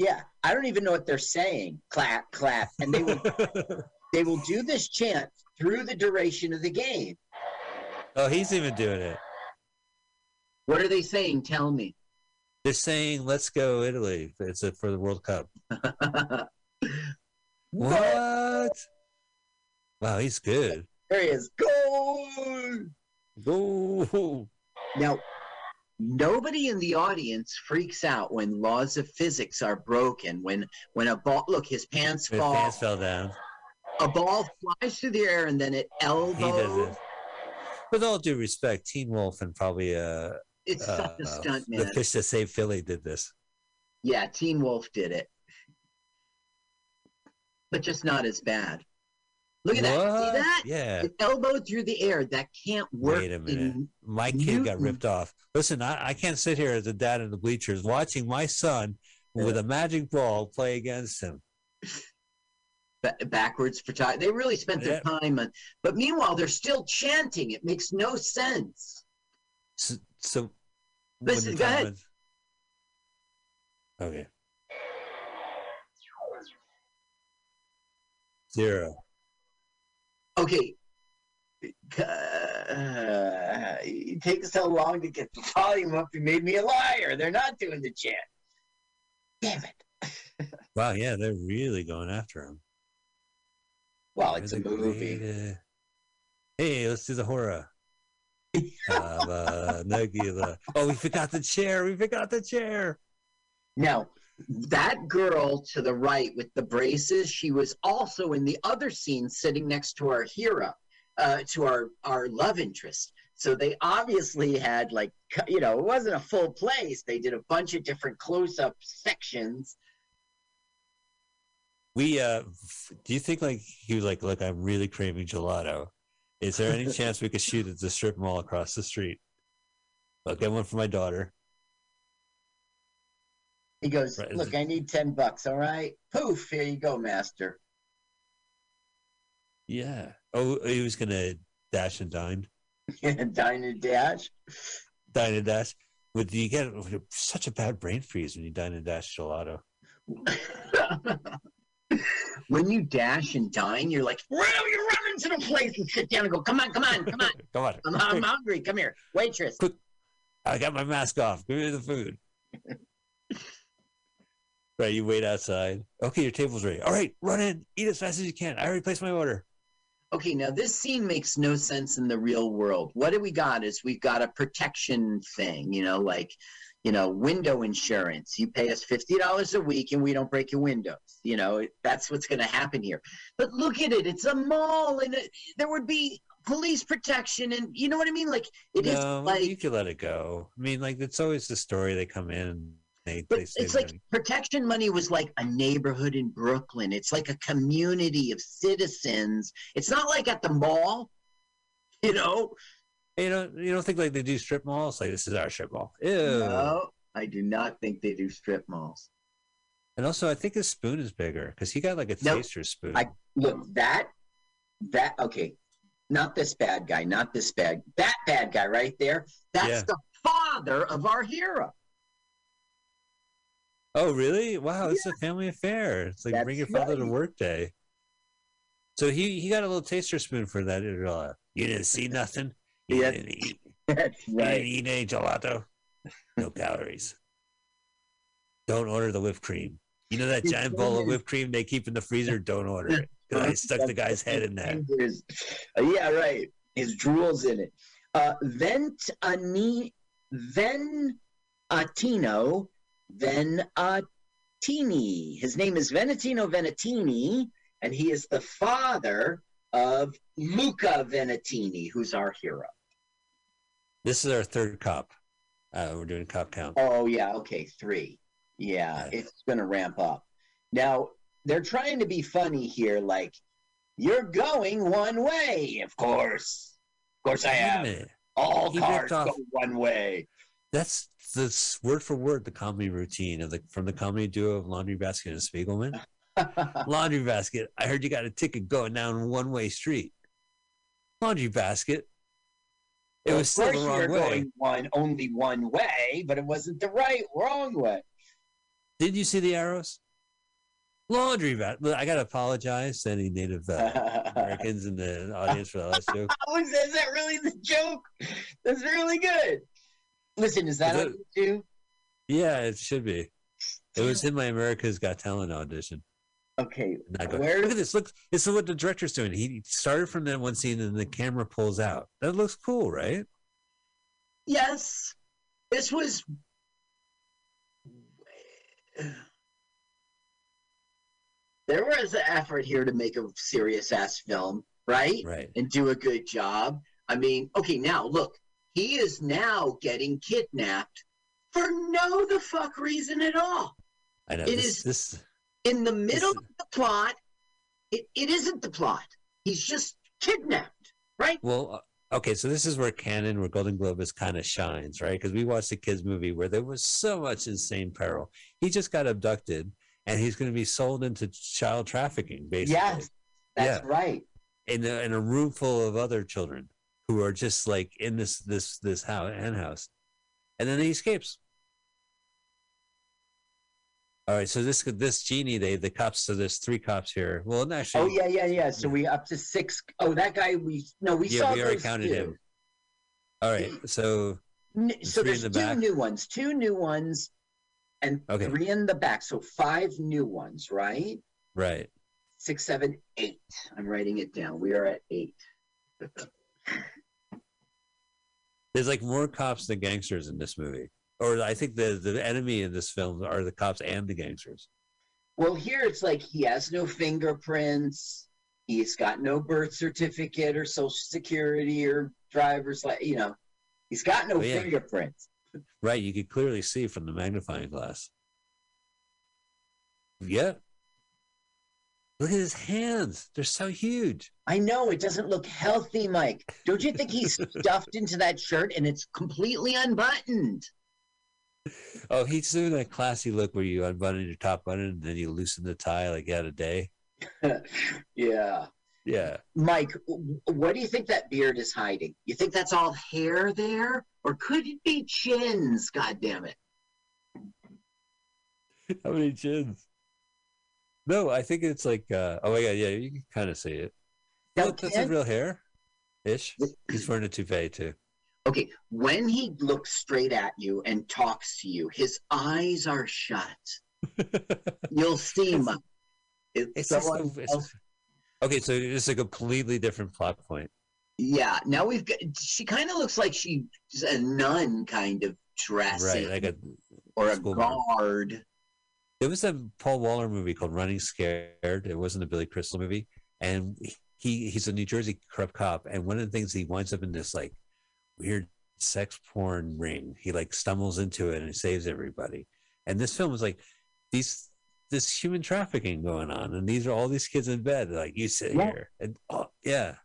Yeah, I don't even know what they're saying. Clap, clap, and they will (laughs) they will do this chant through the duration of the game. Oh, he's even doing it. What are they saying? Tell me. They're saying, "Let's go, Italy." It's a, for the World Cup. (laughs) What? Wow, he's good. There he is. Go! Go. Now, nobody in the audience freaks out when laws of physics are broken. When when a ball, look, his pants His fall, pants fell down. a ball flies through the air, and then it He does elbows. it. With all due respect, Teen Wolf and probably uh, It's such a Uh, stunt, The fish that saved Philly did this. Yeah, Teen Wolf did it, but just not as bad. Look at that! See that? Yeah. The elbow through the air. That can't work. Wait a minute. My kid got ripped off. Listen, I, I can't sit here as a dad in the bleachers watching my son with a magic ball play against him. ba- backwards for time. They really spent their time on. But meanwhile, they're still chanting. It makes no sense. So, so Listen, go ahead. is- Okay. Zero. Okay. Uh, it takes so long to get the volume up. You made me a liar. They're not doing the chant. Damn it. (laughs) Wow, yeah, they're really going after him. Well, it's a movie. great, uh, Hey, let's do the horror. (laughs) uh. Oh, we forgot the chair. We forgot the chair. Now, that girl to the right with the braces, she was also in the other scene sitting next to our hero, uh, to our, our love interest. So they obviously had like, you know, it wasn't a full place. They did a bunch of different close up sections. We uh do you think like he was like, look, I'm really craving gelato. Is there any (laughs) chance we could shoot at the strip mall across the street? I'll get one for my daughter. He goes, Right, Look, I need 10 bucks. All right. Poof. Here you go, master. Yeah. Oh, he was gonna dash and dine. (laughs) Dine and dash. Dine and dash. Would you get such a bad brain freeze when you dine and dash gelato? (laughs) when you dash and dine, you're like, well, you run into the place and sit down and go, come on, come on, come on. (laughs) Come on. I'm, I'm hungry. Come here. Waitress. I got my mask off. Give me the food. Right, you wait outside. Okay, your table's ready. All right, run in. Eat as fast as you can. I already placed my order. Okay, now this scene makes no sense in the real world. What do we got is we've got a protection thing, you know, like, you know, window insurance. You pay us $50 a week and we don't break your windows. You know, that's what's going to happen here. But look at it. It's a mall and it, there would be police protection and you know what I mean? Like it is no, like you could let it go. I mean, like it's always the story. They come in. They, But they it's like protection money was like a neighborhood in Brooklyn. It's like a community of citizens. It's not like at the mall, (laughs) you know. You don't you don't think like they do strip malls? Like this is our strip mall. Ew. No, I do not think they do strip malls. And also, I think his spoon is bigger because he got like a No, taster spoon. I look that that okay, not this bad guy, not this bad that bad guy right there. That's Yeah. the father of our hero. Oh, really? Wow, it's a family affair. It's like bring your father to work day. So he he got a little taster spoon for that. Uh, you didn't see nothing. You Yeah. didn't eat. (laughs) That's You right. didn't eat any gelato. No calories. Don't order the whipped cream. You know that giant bowl of whipped cream they keep in the freezer? Don't order it. (laughs) I stuck the guy's head in there. Yeah, right. His drool's in it. Uh, Vent Ani Ven Atino Venantini. His name is Venantino Venantini, and he is the father of Luca Venantini, who's our hero. This is our third cop. Uh, we're doing cop count. Oh yeah, okay, three. Yeah, it's gonna ramp up. Now they're trying to be funny here, like you're going one way, of course. Of course I am. All He cars go one way. That's that's word for word the comedy routine of the from the comedy duo of Laundry Basket and Spiegelman. (laughs) Laundry Basket, I heard you got a ticket going down one way street. Laundry Basket, it Well, was still the course wrong way. going one only one way, but it wasn't the right wrong way. Did you see the arrows? Laundry Basket. I gotta apologize to any Native uh, (laughs) Americans in the audience for that last joke. (laughs) Oh, is that really the joke? That's really good. Listen, is that Is on you? Yeah, it should be. It was in my America's Got Talent audition. Okay, where- look at this. Look, this is what the director's doing. He started from that one scene, and the camera pulls out. That looks cool, right? Yes, this was. There was an effort here to make a serious ass film, right? Right. And do a good job. I mean, okay, now look, he is now getting kidnapped for no the fuck reason at all. I know It this, is- this In the middle of the plot, it, it isn't the plot. He's just kidnapped, right? Well, uh, okay, so this is where Cannon, where Golan-Globus kind of shines, right? Because we watched a kids movie where there was so much insane peril. He just got abducted, and he's going to be sold into child trafficking, basically. Yes, that's Yeah. right. In a, in a room full of other children who are just like in this this this house hen house, and then he escapes. All right, so this this genie, they the cops. So there's three cops here. Well, actually, Oh yeah, yeah, yeah. So we up to six oh that guy we no we yeah, saw we already counted two. him. All right, so So there's the two back. new ones, two new ones, and Okay. three in the back. So five new ones, right? right. Six, seven, eight. I'm writing it down. We are at eight. There's like more cops than gangsters in this movie. Or I think the the enemy in this film are the cops and the gangsters. Well, here it's like he has no fingerprints. He's got no birth certificate or social security or driver's like you know, he's got no Oh, yeah. fingerprints. Right, you could clearly see from the magnifying glass. Yeah. Look at his hands. They're so huge. I know it doesn't look healthy, Mike. Don't you think he's (laughs) stuffed into that shirt and it's completely unbuttoned? Oh, he's doing that classy look where you unbutton your top button and then you loosen the tie like you had a day. (laughs) Yeah. Yeah. Mike, what do you think that beard is hiding? You think that's all hair there? Or could it be chins? God damn it. How many chins? No, I think it's like uh oh my god, yeah, you can kind of see it. Look, that's his real hair. Ish. He's wearing a toupee too. Okay, when he looks straight at you and talks to you, his eyes are shut. (laughs) You'll see, Mike. It's It's so just it's- Okay, so it's a completely different plot point. yeah, now we've got, she kind of looks like she's a nun kind of dressing. Right, like a or a guard. There was a Paul Walker movie called Running Scared. It wasn't a Billy Crystal movie, and he he's a New Jersey corrupt cop. And one of the things he winds up in this like weird sex porn ring. He like stumbles into it and saves everybody. And this film was like these this human trafficking going on, and these are all these kids in bed. Like you sit Yeah. here, and oh yeah,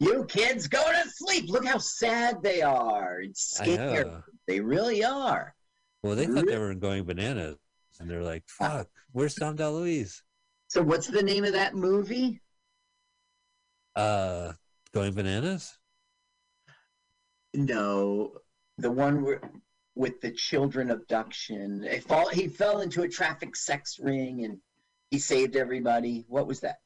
You kids go to sleep. Look how sad they are. I scared. know. They really are. Well, they thought they were going bananas, and they're like, "Fuck, where's Dom DeLuise?" So what's the name of that movie? Uh, going bananas. No, the one where, with the children abduction. He, fall, he fell into a traffic sex ring and he saved everybody. What was that?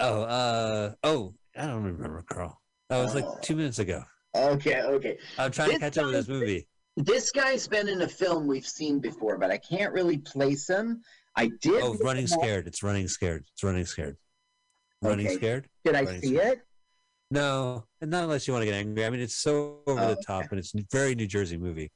Oh, uh, oh, I don't remember, Carl. That was like two minutes ago. Okay, okay. I'm trying to catch up with this movie. This guy's been in a film we've seen before, but I can't really place him. I did. Oh, running scared. It's running scared. It's running scared. Running Okay. scared. Did I Running see Scared. it? No, and not unless you want to get angry. I mean, it's so over Oh, the top, and it's a very New Jersey movie.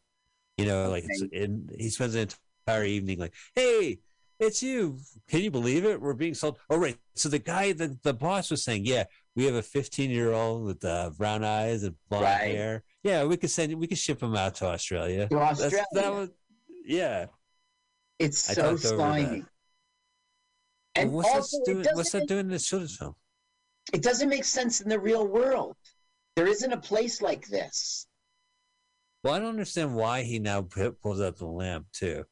You know, like it's and he spends an entire evening like, "Hey, it's you. Can you believe it? We're being sold." Oh, right. So the guy, the the boss was saying, "Yeah, we have a 15 year old with uh, brown eyes and blonde Right. hair. Yeah, we could send, we could ship him out to Australia. To That's- that Australia. was, yeah. It's so slimy. And what's also, that doing? What's that doing in this children's film? It doesn't make sense in the real world. There isn't a place like this. Well, I don't understand why he now pulls out the lamp too.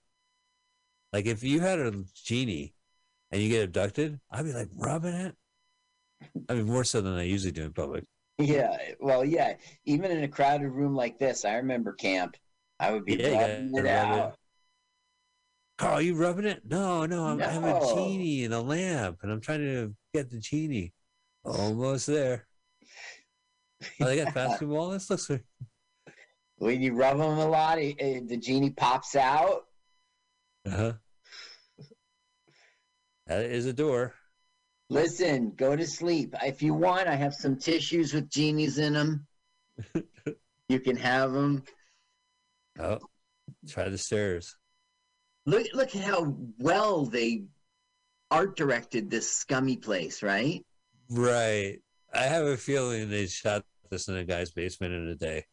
Like, if you had a genie and you get abducted, I'd be like rubbing it. I mean, more so than I usually do in public. Yeah, well, yeah. Even in a crowded room like this, I remember camp. I would be Yeah, rubbing it rub it. out. Carl, you rubbing it? No, no, I'm, I have a genie and a lamp, and I'm trying to get the genie. Almost there. Oh, they got (laughs) basketball. This looks like When you rub them a lot, it, it- the genie pops out. uh-huh. That is a door. Listen, go to sleep. If you want, I have some tissues with genies in them. (laughs) you can have them. Oh, try the stairs. Look, look at how well they art directed this scummy place, right? Right. I have a feeling they shot this in a guy's basement in a day.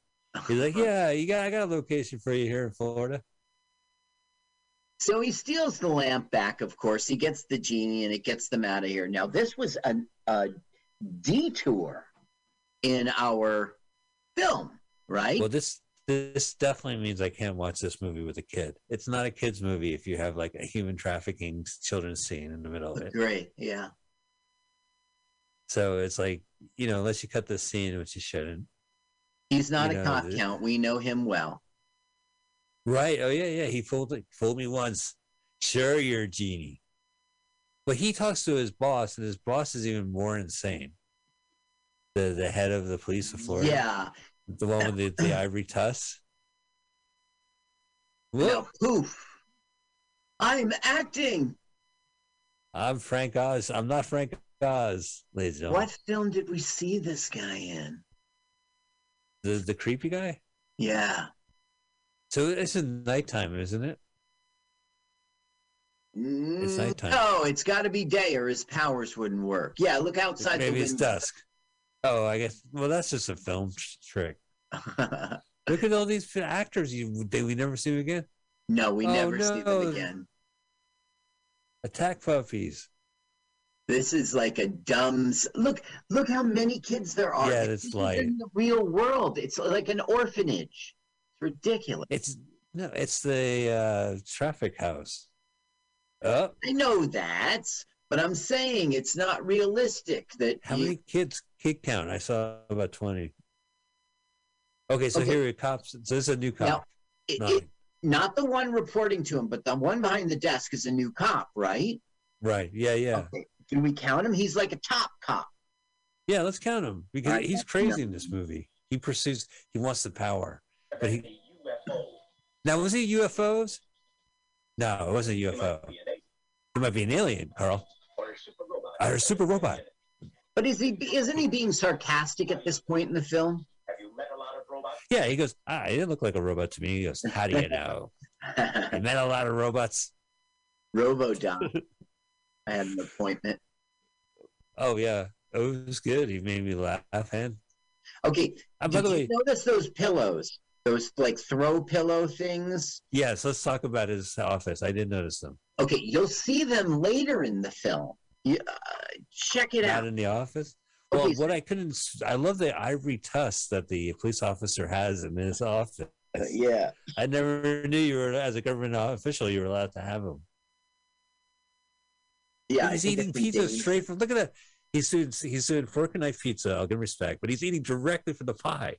He's like, (laughs) yeah, you got I got a location for you here in Florida. So he steals the lamp back, of course. He gets the genie and it gets them out of here. Now, this was a, a detour in our film, right? Well, this this definitely means I can't watch this movie with a kid. It's not a kids movie if you have like a human trafficking children's scene in the middle of it. Great, yeah. So it's like you know, unless you cut this scene, which you shouldn't. He's not a know, cop count. We know him well. Right? Oh yeah, yeah. He fooled fooled me once. Sure, you're a genie. But he talks to his boss, and his boss is even more insane. The the head of the police of Florida. Yeah. The one with the, the (clears throat) ivory tusk. Now, poof. I'm acting. I'm Frank Oz. I'm not Frank Oz, ladies and gentlemen. What film did we see this guy in? The the creepy guy? Yeah. So it's in nighttime, isn't it? It's mm, nighttime. No, it's got to be day or his powers wouldn't work. Yeah, look outside Maybe the it's dusk. Oh, I guess. Well, that's just a film trick. (laughs) Look at all these actors you they we never see them again. No, we Oh, never see them again. Attack puppies. This is like a dumb. Look, look how many kids there are. Yeah, it's like- in the real world. It's like an orphanage. Ridiculous. It's no, it's the uh, traffic house. Oh, I know that, but I'm saying it's not realistic. That how you- many kids kid count? I saw about twenty. Okay, so Okay. here are cops. So this is a new cop. Now, it- it- not the one reporting to him, but the one behind the desk is a new cop, right? right? Yeah, yeah, Okay. Do we count him? He's like a top cop. yeah. Let's count him because Right, he's crazy in this movie. He pursues. He wants the power, but he. Now was he UFOs? No, it wasn't a UFO. He might be an alien, Carl. Or a super robot. Or a super robot. But is he? Isn't he being sarcastic at this point in the film? Have you met a lot of robots? Yeah, he goes, ah, he didn't look like a robot to me. He goes, how do you know? (laughs) I met a lot of robots. Robodom. I had an appointment. Oh, yeah. Oh, it was good. He made me laugh. And Okay. Uh, by did the you way- notice those pillows? Those like throw pillow things. yes, let's talk about his office. I did notice them. Okay, you'll see them later in the film. You, uh, check it Not out. in the office. Well, Okay, so- what I couldn't, I love the ivory tusk that the police officer has in his office. Uh, yeah. I never knew you were, as a government official, you were allowed to have them. Yeah. He's eating pizza straight from. Look at that. He's doing he's doing fork and knife pizza. I'll give him respect, but he's eating directly from the pie.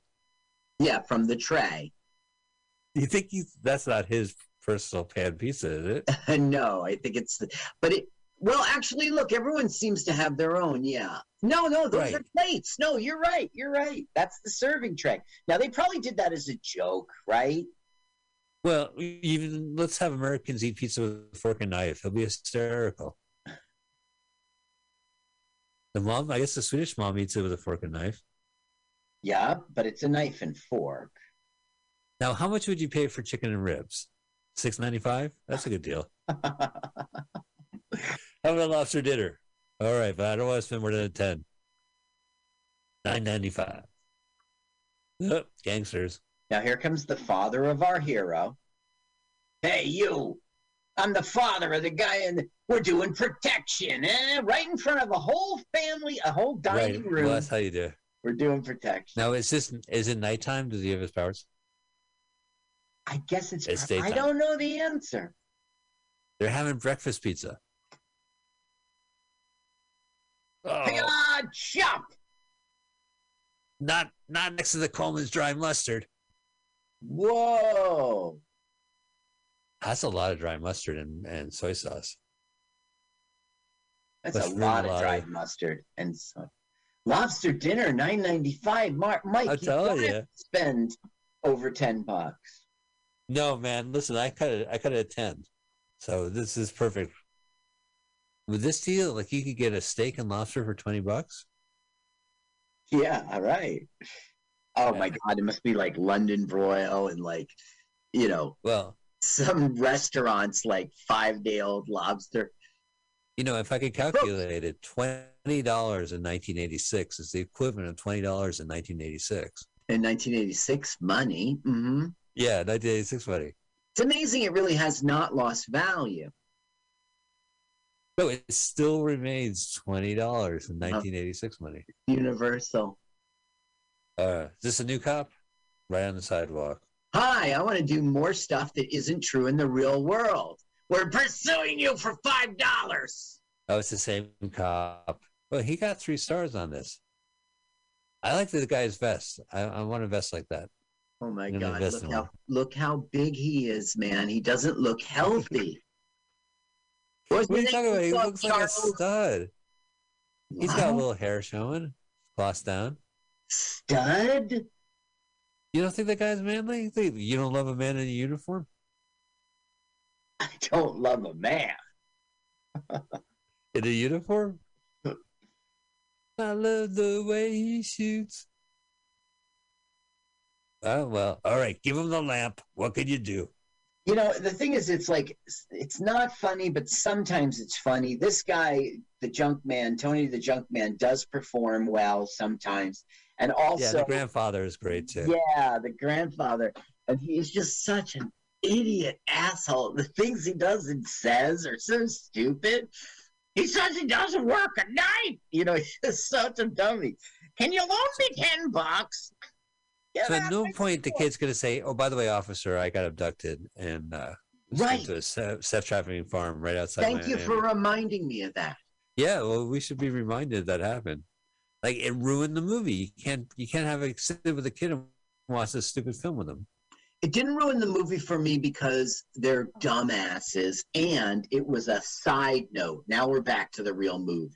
Yeah, from the tray. You think he's that's not his personal pan pizza, is it? (laughs) no, I think it's. But it. Well, actually, look, everyone seems to have their own. Yeah. No, no, those Right. are plates. No, you're right. You're right. That's the serving tray. Now they probably did that as a joke, right? Well, even let's have Americans eat pizza with a fork and knife. He'll be hysterical. The mom, I guess the Swedish mom eats it with a fork and knife. Yeah, but it's a knife and fork. Now, how much would you pay for chicken and ribs? Six ninety five. That's a good deal. (laughs) How about lobster dinner? All right, but I don't want to spend more than ten. Nine ninety five. Oh, gangsters. Now here comes the father of our hero. Hey, you! I'm the father of the guy, and we're doing protection, eh? Right in front of a whole family, a whole dining right. room. Well, that's how you do. We're doing protection. Now, is this is it nighttime? Does he have his powers? I guess it's. It's I daytime. don't know the answer. They're having breakfast pizza. Oh, chop! not not next to the Colman's dry mustard. Whoa! That's a lot of dry mustard and, and soy sauce. That's Must a really lot of dried mustard and so. Lobster dinner, nine ninety five. Mark, Mike, you tell gotta spend over ten bucks. No, man, listen, I cut it. I cut it at ten, so this is perfect. With this deal, like you could get a steak and lobster for twenty bucks. Yeah, all right. Oh my god, it must be like London broil and like, you know, Well, some restaurants like five day old lobster. You know, if I could calculate it, twenty dollars in nineteen eighty six is the equivalent of twenty dollars in nineteen eighty six. In 1986, money. hmm Yeah, 1986 money. It's amazing it really has not lost value. No, it still remains twenty dollars in 1986 money. Universal. Uh, is this a new cop? Right on the sidewalk. Hi, I want to do more stuff that isn't true in the real world. We're pursuing you for five dollars. Oh, it's the same cop. Well, he got three stars on this. I like the guy's vest. I, I want a vest like that. Oh my god! Look how look how big he is, man. He doesn't look healthy. What are you talking about? He looks like a Charles? stud. He's got a little hair showing, gloss down. Stud? You don't think that guy's manly? You think- You don't love a man in a uniform? I don't love a man. (laughs) In a uniform? I love the way he shoots. Oh well, all right. Give him the lamp. What can you do? You know, the thing is, it's like it's not funny, but sometimes it's funny. This guy, the junk man, Tony the junk man, does perform well sometimes, and also yeah, the grandfather is great too. Yeah, the grandfather. And he's just such an idiot asshole. The things he does and says are so stupid. He says he doesn't work at night. You know, (laughs) he's such a dummy. Can you loan me 10 bucks? Get so at no point the kid's gonna say, "Oh, by the way, officer, I got abducted and uh, Right. to a se- sex trafficking farm right outside." Thank you for reminding me of that. Yeah, well, we should be reminded that happened. Like it ruined the movie. You can't you can't have a sit with a kid and watch this stupid film with them. It didn't ruin the movie for me because they're dumbasses and it was a side note. Now we're back to the real movie.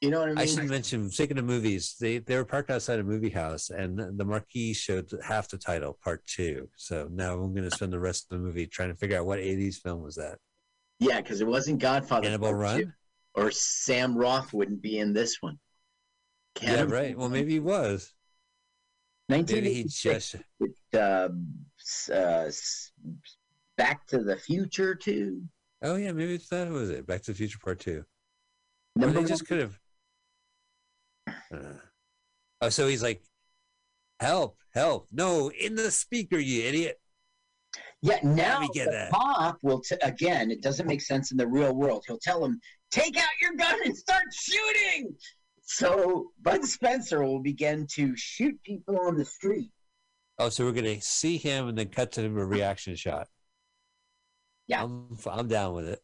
You know what I mean? I should mention, speaking of movies, they they were parked outside a movie house, and the, marquee showed half the title, part two. So now I'm going to spend the rest of the movie trying to figure out what '80s film was that. Yeah, because it wasn't Godfather. Cannibal Run? Two, Or Sam Roth wouldn't be in this one. Yeah, right. Well, maybe he was. Maybe he just. um, uh, Back to the Future too. Oh yeah, maybe it's that was it. Back to the Future Part Two. Number or they just could have. Uh, oh, so he's like, "Help! Help! No, in the speaker, you idiot!" Yeah, now me get the that. cop will t- again. It doesn't make sense in the real world. He'll tell him, "Take out your gun and start shooting." So Bud Spencer will begin to shoot people on the street. Oh, so we're gonna see him and then cut to him a reaction shot. Yeah, I'm I'm down with it.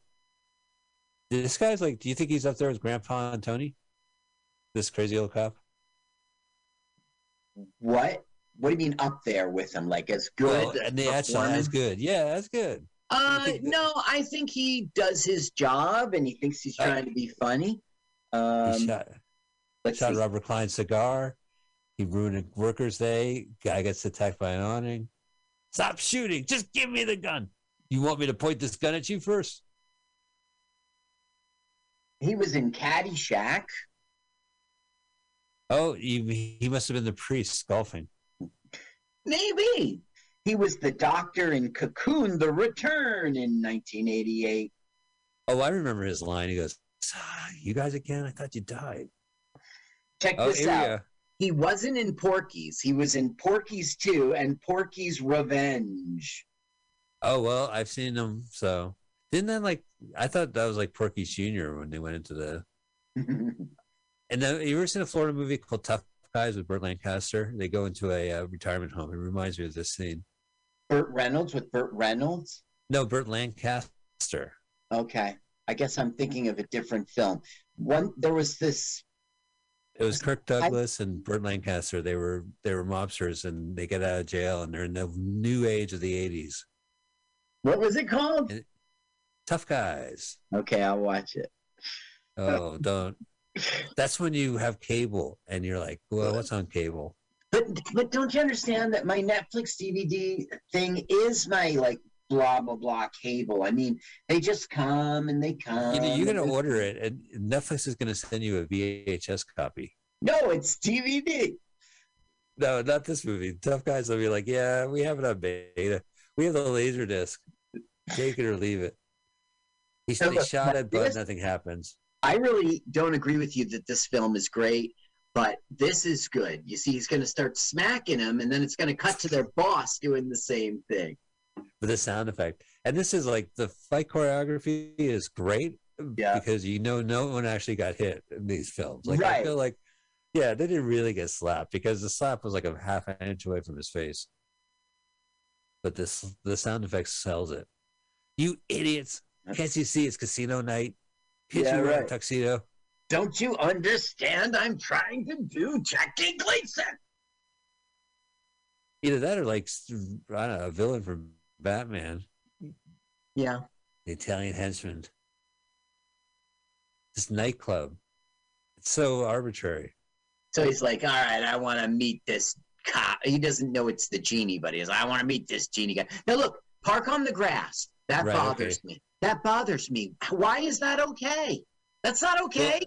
This guy's like, do you think he's up there with Grandpa and Tony? This crazy old cop. What? What do you mean up there with him? Like as good? Well, and the that's that's performance? good. Yeah, that's good. Uh, no, I think he does his job and he thinks he's trying to be funny. Um, he shot let's shot see. Robert Klein's cigar. He ruined a workers' day. Guy gets attacked by an awning. Stop shooting! Just give me the gun. You want me to point this gun at you first? he was in Caddyshack. Oh, he, he must have been the priest golfing. Maybe he was the doctor in Cocoon: The Return in 1988. Oh, I remember his line. He goes, "Ah, "You guys again? I thought you died." Check Oh, this out. He wasn't in Porky's. He was in Porky's 2 and Porky's Revenge. Oh well, I've seen them. So didn't that like? I thought that was like Porky Junior when they went into the. (laughs) And then you ever seen a Florida movie called Tough Guys with Burt Lancaster? They go into a uh, retirement home. It reminds me of this scene. Burt Reynolds with Burt Reynolds. No, Burt Lancaster. Okay, I guess I'm thinking of a different film. One there was this. It was Kirk Douglas and Burt Lancaster. They were they were mobsters and they get out of jail and they're in the new age of the eighties. What was it called? Tough Guys. Okay, I'll watch it. Oh, don't. That's when you have cable and you're like, well, what's on cable? But but don't you understand that my Netflix DVD thing is my like blah blah blah cable? I mean, they just come and they come. You know, you're gonna order it, and Netflix is gonna send you a VHS copy. No, it's DVD. No, not this movie. Tough guys will be like, yeah, we have it on beta. We have the laser disc. Take it or leave it. He, No, they but- shot it, but this- nothing happens. I really don't agree with you that this film is great, But this is good. You see, he's going to start smacking him, and then it's going to cut to their boss doing the same thing. The sound effect. And this is like the fight choreography is great Yeah. because you know no one actually got hit in these films. Like I feel like yeah, they didn't really get slapped because the slap was like a half an inch away from his face. But this the sound effects sells it. You idiots. Can't you see it's casino night? Can't Yeah, you wear a right. tuxedo? Don't you understand? I'm trying to do Jackie Gleason. Either that or like I don't know, a villain from Batman. Yeah. the Italian henchman. This nightclub. It's so arbitrary. So he's like, all right, I want to meet this cop. He doesn't know it's the genie, but he's like, I want to meet this genie guy. Now, look, park on the grass. That Right, bothers me. That bothers me. Why is that okay? That's not okay.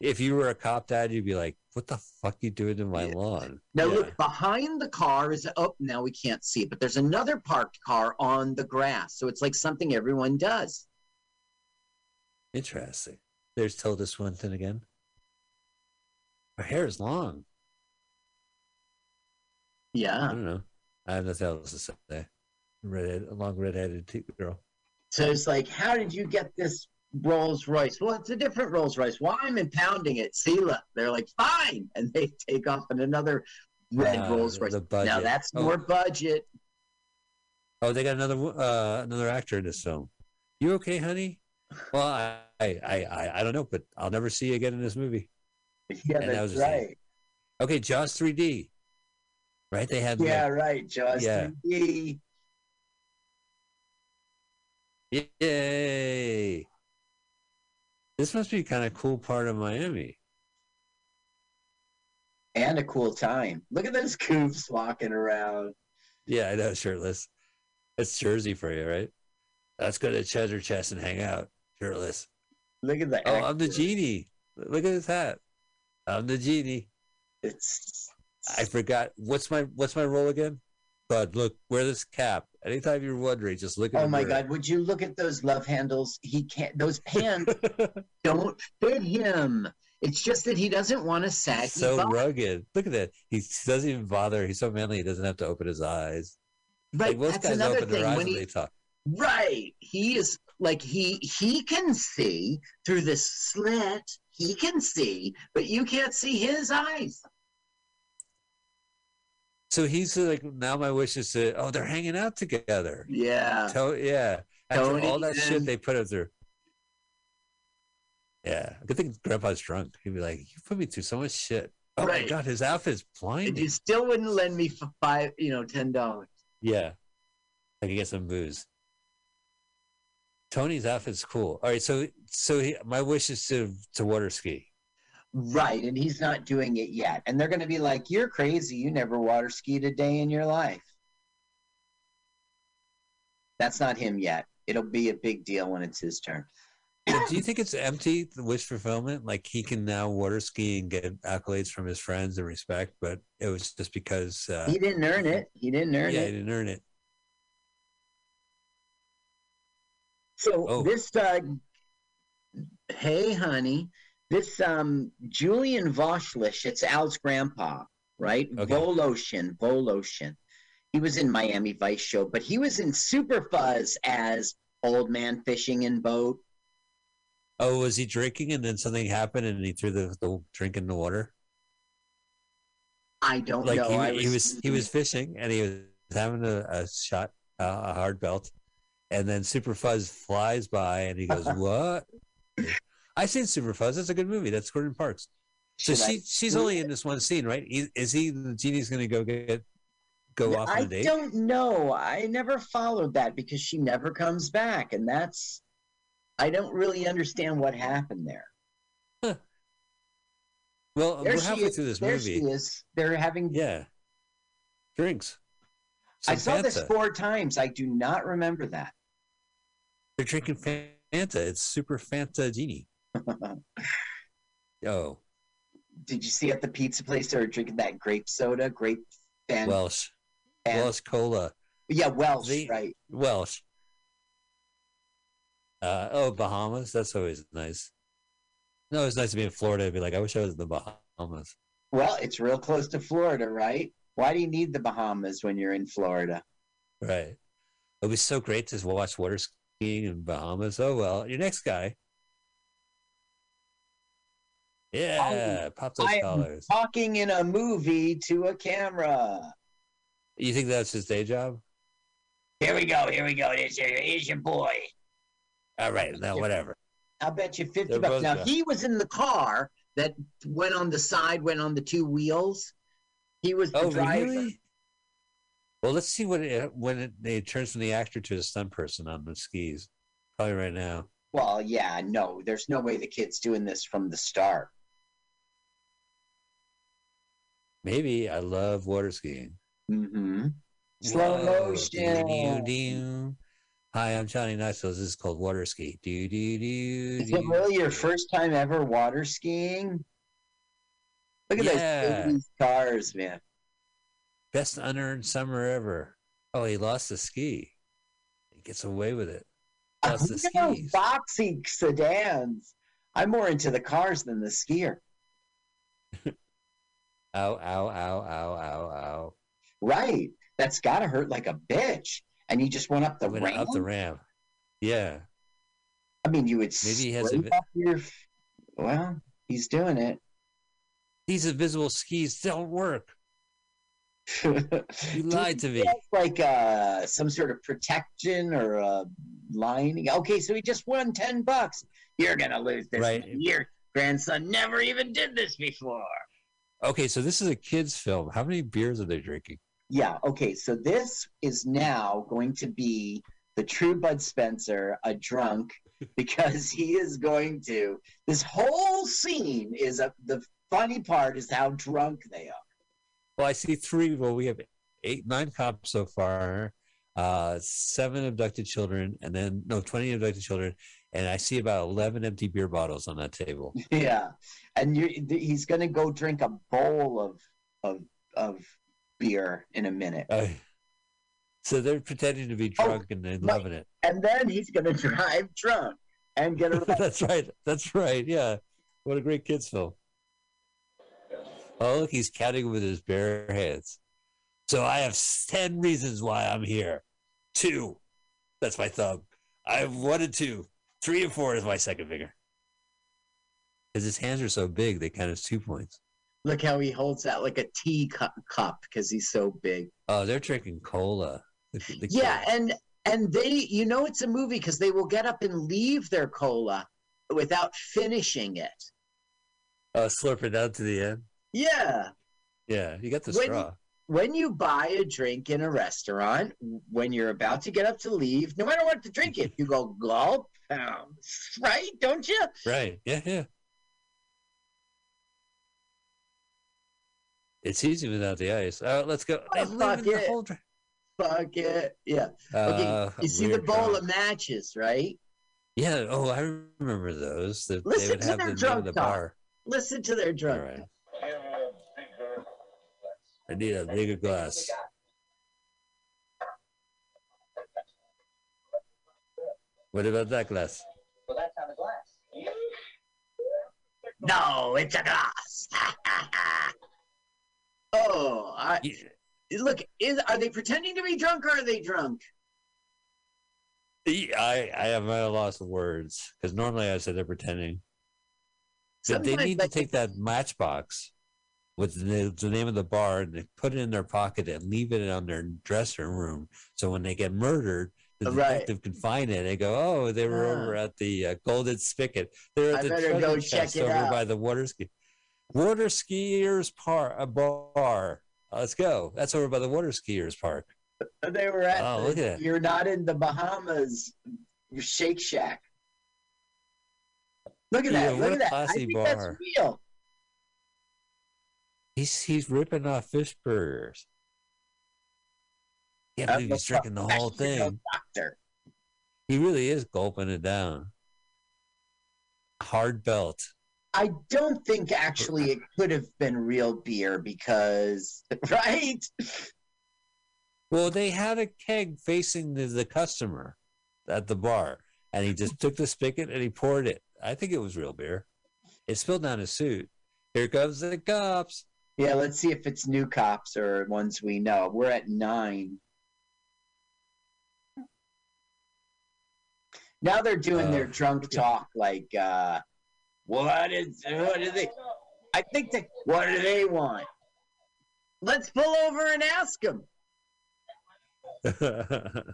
If you were a cop dad, you'd be like, "What the fuck you doing in my lawn?" Now, Yeah. look, behind the car is, oh, now we can't see it, but there's another parked car on the grass. So it's like something everyone does. Interesting. There's Tilda Swinton again. Her hair is long. Yeah. I don't know. I have nothing else to say. Redhead, a long redheaded girl. So it's like, how did you get this Rolls Royce? Well, it's a different Rolls Royce. Why well, I'm impounding it. Sela. They're like, fine. (laughs) And they take off in another red Ah, Rolls Royce. Now that's Oh. more budget. Oh, they got another uh, another actor in this film. You okay, honey? Well, I, I, I, I- don't know, but I'll never see you again in this movie. (laughs) Yeah, And that that's just- right. Okay, Jaws 3D. Right? They had Yeah, like, right. Just Yeah. 3D. Yay! This must be kind of cool part of Miami. and a cool time. Look at those (laughs) coops walking around. Yeah, I know, shirtless. It's Jersey for you, right? Let's go to Cheddar Chest and hang out, shirtless. Look at the. Oh, I'm the genie. Look at his hat. I'm the genie. It's. I forgot what's my what's my role again? Bud, look, wear this cap. Anytime you're wondering, just look at. It. Oh my mirror. God! Would you look at those love handles? He can't. Those pants (laughs) don't fit him. It's just that he doesn't want to sag. so rugged. Look at that. He doesn't even bother. He's so manly. He doesn't have to open his eyes. Right. Like most that's guys another open thing. their eyes when when he, they talk. right. He is like he he can see through this slit. He can see, but you can't see his eyes. So he's like, now my wish is to. Oh, they're hanging out together. Yeah. To- yeah. After Tony all that shit they put up through. Yeah. Good thing Grandpa's drunk. He'd be like, "You put me through so much shit." Oh my god, his outfit's And blinding. you still wouldn't lend me for five, you know, ten dollars. Yeah. I can get some booze. Tony's outfit's cool. All right, so so he, my wish is to to water ski. Right, and he's not doing it yet. And they're going to be like, "You're crazy. You never water skied a day in your life." That's not him yet. It'll be a big deal when it's his turn. Do you think it's empty the wish fulfillment? Like he can now water ski and get accolades from his friends and respect, but it was just because uh, He didn't earn it. He didn't earn yeah, it. he didn't earn it. So Oh. this uh hey honey, this um Julian Voshlish, it's Al's grandpa, right? Okay. Voloshin, Voloshin. He was in Miami Vice show, but he was in Super Fuzz as old man fishing in boat. Oh, was he drinking and then something happened and he threw the, the drink in the water? I don't Like know. he, I he was he was fishing and he was having a, a shot, uh, a hard belt, and then Super Fuzz flies by and he goes, (laughs) "What?" I seen Super Fuzz. That's a good movie. That's Gordon Parks. So Should I she she's only in this one scene, right? Is, is he the genie's going to go get go off on I a date? I don't know. I never followed that because she never comes back, and that's I don't really understand what happened there. Well, There we're halfway is. through this there movie. she is. They're having. Yeah, drinks. I Some saw this four times. I do not remember that. They're drinking Fanta. It's super Fanta genie. (laughs) Oh, Did you see at the pizza place they were drinking that grape soda? Grape fan. Welsh, fan- Welsh cola, yeah, Welsh, the- right? Welsh. Uh, oh, Bahamas. That's always nice. No, it's nice to be in Florida and be like, I wish I was in the Bahamas. Well, it's real close to Florida, right? Why do you need the Bahamas when you're in Florida? Right. It'll be so great to watch water skiing in Bahamas. Oh well, your next guy. Yeah, pop those I collars. talking in a movie to a camera. You think that's his day job? Here we go. Here we go. Here's your, here's your boy. All right, now whatever. I'll bet you 50 They're bucks. Now, good. he was in the car that went on the side, went on the two wheels. He was the Oh, driver. really? Well, let's see what it, when it, it turns from the actor to the stunt person on the skis. Probably right now. Well, yeah, no, there's no way the kid's doing this from the start. Maybe I love water skiing. Mm-hmm. Slow Whoa, motion. doo-doo-doo. Hi, I'm Johnny Knoxville. This is called water ski. Do do do. Is it really your first time ever water skiing? Look at Yeah. those 80s cars, man. Best unearned summer ever. Oh, he lost the ski. He gets away with it. Lost the those skis. boxy sedans. I'm more into the cars than the skier. (laughs) Ow, ow, ow, ow, ow, ow. Right. That's got to hurt like a bitch. And you just went up the Went ramp. up the ramp. Yeah. I mean, you would Maybe he has a bit- your. Well, he's doing it. These invisible skis don't work. (laughs) you lied to me. Like uh, some sort of protection or uh, lining. Okay, so he just won ten bucks. You're gonna lose this. Right. Your grandson never even did this before. Okay, so this is a kid's film. How many beers are they drinking? Yeah. Okay. So this is now going to be the true Bud Spencer, a drunk, (laughs) because he is going to. This whole scene is a, the funny part is how drunk they are. Well, I see three. Well, we have eight, nine cops so far, uh, seven abducted children, and then no, twenty abducted children, and I see about eleven empty beer bottles on that table. (laughs) Yeah, and you, he's going to go drink a bowl of of of beer in a minute, Uh, so they're pretending to be drunk and they're loving it. and then he's going to drive drunk and get arrested. (laughs) That's right. That's right. Yeah. What a great kids film. Oh, look, he's counting with his bare hands. So I have 10 reasons why I'm here. Two. That's my thumb. I have one and two. Three and four is my second finger. Because his hands are so big, they count as two points. Look how he holds that like a tea cup cup because he's so big. Oh, they're drinking cola. The- the Yeah, kids. and and they, you know, it's a movie because they will get up and leave their cola without finishing it. Oh, slurp it down to the end. Yeah. Yeah, you got the When- straw. When you buy a drink in a restaurant, when you're about to get up to leave, no matter what to drink it, you go gulp, um, right? Don't you? Right. Yeah, yeah. It's easy without the ice. Uh, let's go. Oh, fuck in the it. whole dr- Fuck it. Yeah. Uh, Okay. You see the bowl crowd. of matches, right? Yeah. Oh, I remember those. The, they Listen would to have their them drunk the talk. bar. Listen to their All drunk. right. I need a bigger glass. What about that glass? Well, that's not a glass. (laughs) No, it's a glass. (laughs) oh, I, look, is are they pretending to be drunk or are they drunk? I I am at a loss of words because normally I said they're pretending. But they need I to take that matchbox with the, the name of the bar and they put it in their pocket and leave it on their dressing room. So when they get murdered, the Right. detective can find it. They go, "Oh, they were Ah. over at the uh, Golden Spigot. They're at I the better go check it over out." by the water ski water skiers par a bar. Uh, let's go. That's over by the water skiers park. They were at. Oh, the- look at that. You're not in the Bahamas. You're Shake Shack. Look at Yeah, that! Look at that! I think bar. that's real. He's he's ripping off fish burgers. Can't believe he's drinking the whole (laughs) thing. Doctor. He really is gulping it down. Hard belt. I don't think actually it could have been real beer because, (laughs) right? Well, they had a keg facing the, the customer at the bar, and he just took the spigot and he poured it. I think it was real beer. It spilled down his suit. Here comes the cops. Yeah, let's see if it's new cops or ones we know. We're at nine. Now they're doing their Uh, drunk talk like uh what is what do they I think they what do they want? Let's pull over and ask them. (laughs)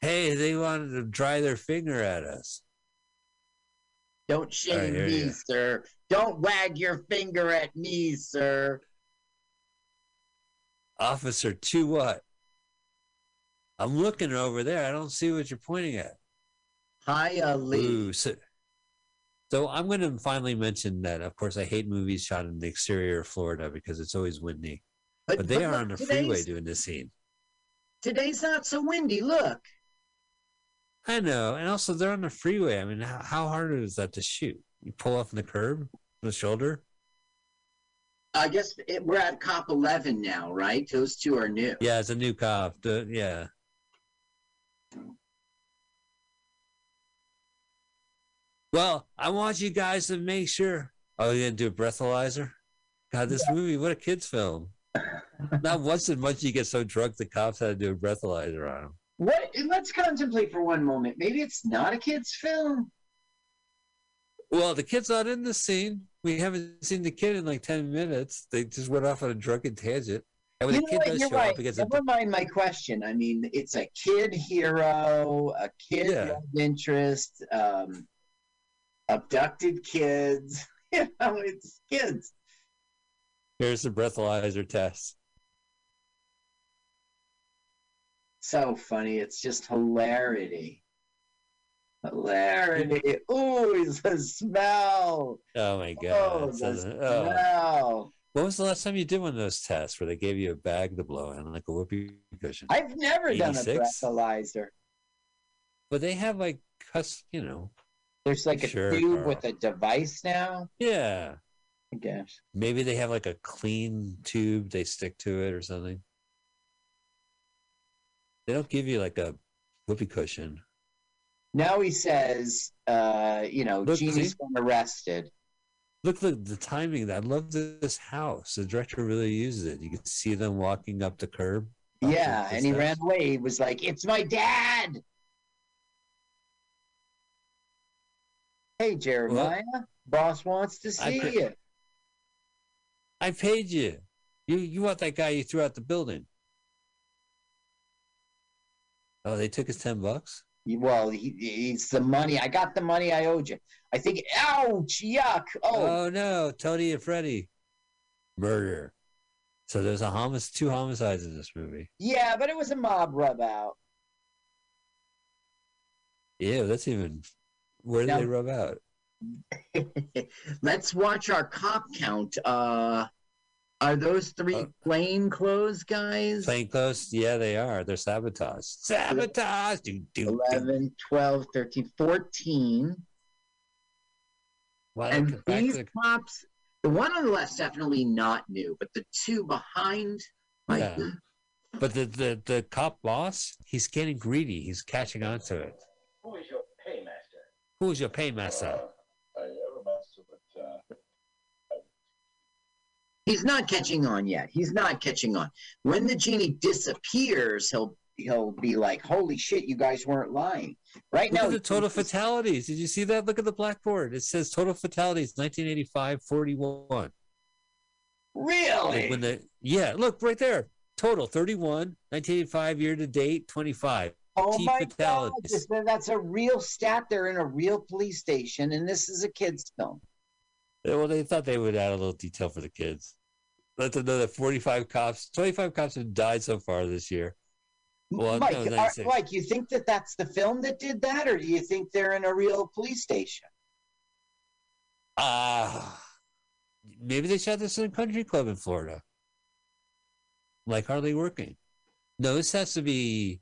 hey, they wanted to dry their finger at us. Don't shame here me, sir. Don't wag your finger at me, sir. Officer, to what? I'm looking over there. I don't see what you're pointing at. Hi, Ali. Ooh, so, so I'm going to finally mention that, of course, I hate movies shot in the exterior of Florida because it's always windy. But- But, they but are on the freeway doing this scene. Today's not so windy. Look. I know. And also, they're on the freeway. I mean, how, how hard is that to shoot? You pull off the curb, the shoulder? I guess it, we're at cop 11 now, right? Those two are new. Yeah, it's a new cop. The- yeah. Well, I want you guys to make sure. Oh, you gonna do a breathalyzer? God, this movie, what a kids' film. Not once did Munchie get so drunk the cops had to do a breathalyzer on him. What? Let's contemplate for one moment. Maybe it's not a kid's film. Well, the kid's not in the scene. We haven't seen the kid in like 10 minutes. They just went off on a drunken tangent. And when you the kid what? does You're show right. up, he gets a Never mind my question. I mean, it's a kid hero, a kid Yeah. of interest, um, abducted kids. (laughs) You know, it's kids. here's the breathalyzer test. So funny. It's just hilarity. Hilarity. (laughs) Ooh, it's a smell. Oh my Oh, God. the So- oh. smell. When was the last time you did one of those tests where they gave you a bag to blow in, like a whoopee cushion? I've never done a breathalyzer. But they have like cus, you know. There's like a Sure, tube Carl. with a device now. Yeah. I guess. Maybe they have like a clean tube they stick to it or something. They don't give you like a whoopee cushion. Now he says, uh, you know, Look, see? been arrested. Look the the timing. I love this house. The director really uses it. You can see them walking up the curb. Yeah, and he ran away. He was like, "It's my dad." Hey, Jeremiah, boss wants to I see you. I paid you. You you want that guy you threw out the building? Oh, they took his ten bucks. Well, he, he's the money. I got the money I owed you. I think. Ouch! Yuck! Oh, Oh no, Tony and Freddie. Murder. So there's a homic two homicides in this movie. yeah, but it was a mob rub out. Yeah, that's even where did Now- they rub out? (laughs) Let's watch our cop count. Uh, are those three Uh, plainclothes guys? Plainclothes? Yeah, they are. They're sabotage. Sabotage. Do, do, do. 11, 12, 13, 14. Why and these the- cops, the one on the left's definitely not new, but the two behind, my Yeah. But the, the the cop boss, he's getting greedy. He's catching on to it. Who is your paymaster? Who's your paymaster? I have a master, but uh, he's not catching on yet. He's not catching on. When the genie disappears, he'll he'll be like, "Holy shit, you guys weren't lying." Right Look now, at the total fatalities. Did you see that? Look at the blackboard. It says total fatalities 1985 41. Really? Like when the yeah, look right there. Total 31, 1985 year to date 25. Oh my god, fatalities. this, that's a real stat. They're in a real police station, and this is a kids' film. Yeah, Well, they thought they would add a little detail for the kids. Let them know that 45 cops, 25 cops have died so far this year. Well, Mike, no, are- Mike, you think that that's the film that did that, or do you think they're in a real police station? Ah, maybe they shot this in a country club in Florida. Like hardly working. No, this has to be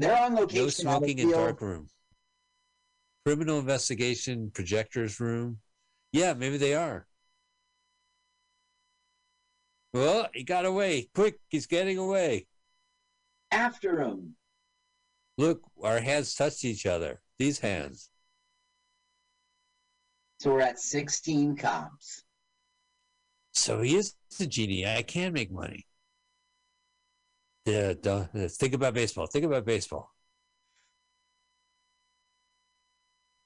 They're on no location. at a smoking in dark room. Criminal investigation projectors room. Yeah, maybe they are. Well, he got away. Quick, he's getting away. After him. Look, our hands touched each other. These hands. So we're at 16 cops. So he is the genie. I can make money. Yeah, don't think about baseball. Think about baseball.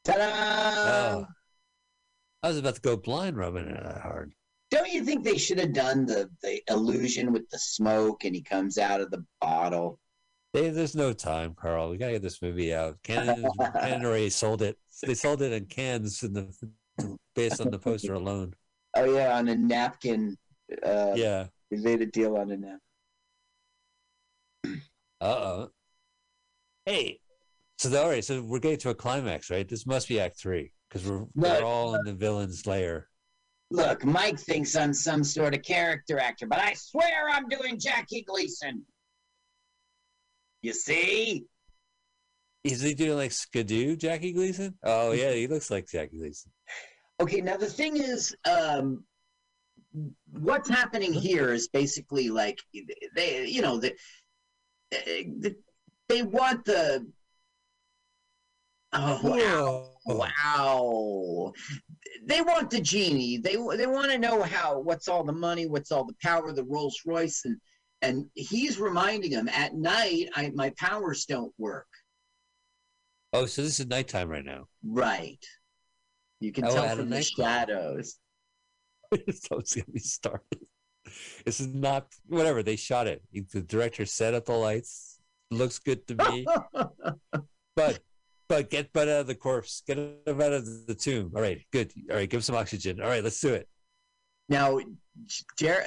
Ta-da! Oh, I was about to go blind rubbing it that hard. Don't you think they should have done the, the illusion with the smoke and he comes out of the bottle? They, there's no time, Carl. We gotta get this movie out. Cannon, Cannon already sold it. They sold it in cans in the based on the poster alone. Oh yeah, on a napkin. Uh, Yeah. They made a deal on a napkin. Uh oh. Hey, so the, all right, so we're getting to a climax, right? This must be Act Three because we're we're all in the villain's lair. Look, Mike thinks I'm some sort of character actor, but I swear I'm doing Jackie Gleason. You see? Is he doing like Skidoo, Jackie Gleason? Oh yeah, he looks like Jackie Gleason. Okay, now the thing is, um, what's happening here is basically like they, you know, the, the they want the. Oh wow! Wow! They want the genie. They they want to know how what's all the money, what's all the power, the Rolls Royce, and and he's reminding them at night, I my powers don't work. Oh, so this is nighttime right now. Right. You can Oh, tell from the nightclub. shadows. (laughs) so it's gonna be started. This is not whatever they shot it. The director set up the lights. Looks good to me. (laughs) but but get Bud out of the corpse. Get him out of the tomb. All right, good. All right, give him some oxygen. All right, let's do it. Now, Jer-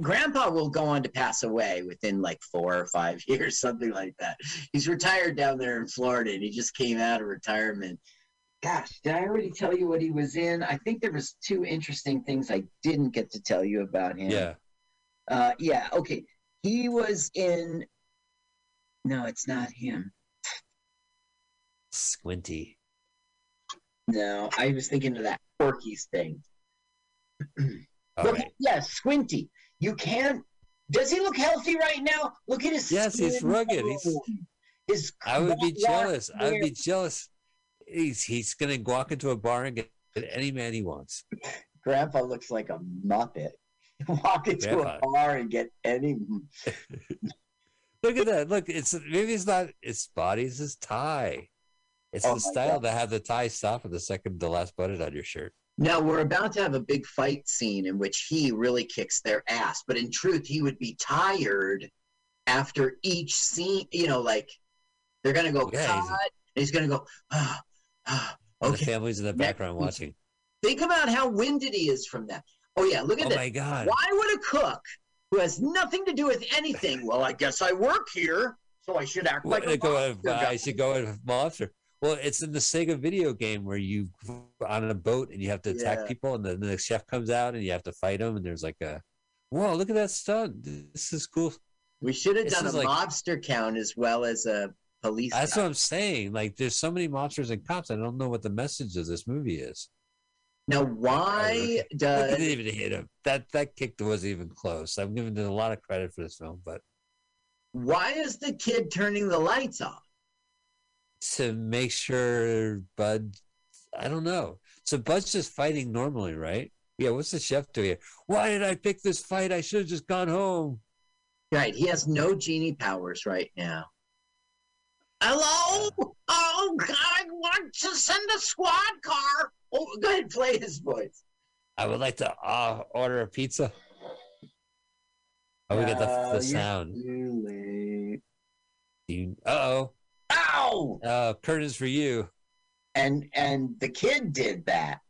Grandpa will go on to pass away within like four or five (laughs) years, something like that. He's retired down there in Florida, and he just came out of retirement. Gosh, did I already tell you what he was in? I think there was two interesting things I didn't get to tell you about him. Yeah. Uh, yeah. Okay. He was in. No, it's not him. Squinty. No, I was thinking of that Porky's thing. Look, right. yeah, Squinty. You can't. Does he look healthy right now? Look at his. Yes, he's rugged. He's- His I would be jealous. I would be jealous. He's he's gonna walk into a bar and get any man he wants. Grandpa looks like a muppet. (laughs) Walk into Grandpa. a bar and get any. (laughs) Look at that. Look, it's maybe it's not its body, it's his tie. It's Oh the style God. to have the tie stop at the second, the last button on your shirt. Now we're about to have a big fight scene in which he really kicks their ass, but in truth, he would be tired after each scene. You know, like they're gonna go Yeah, he's- he's gonna go. And (gasps) okay. the families in the background watching. Think about how winded he is from that. Oh yeah, look at Oh this. my God. Why would a cook who has nothing to do with anything? Well, I guess I work here, so I should act like a uh, go, monster I should go with monster. Well, it's in the Sega video game where you on a boat and you have to attack Yeah. people, and then the chef comes out and you have to fight him, and there's like a, whoa, look at that stunt. This is cool. We should have This done a like- mobster count as well as a police. That's what I'm saying. Like, there's so many monsters and cops. I don't know what the message of this movie is. Now, oh, why does I didn't even hit him. That that kick wasn't even close. I'm giving it a lot of credit for this film, but why is the kid turning the lights off? to make sure Bud, I don't know. So Bud's just fighting normally, right? Yeah. What's the chef doing? Why did I pick this fight? I should have just gone home. Right, he has no genie powers right now. Hello? Oh, God, I want to send a squad car. Oh, go ahead, play his voice. I would like to uh, order a pizza. Oh, we get the, Uh, the sound. too late. Uh-oh. Ow! Uh, curtains for you. And and the kid did that.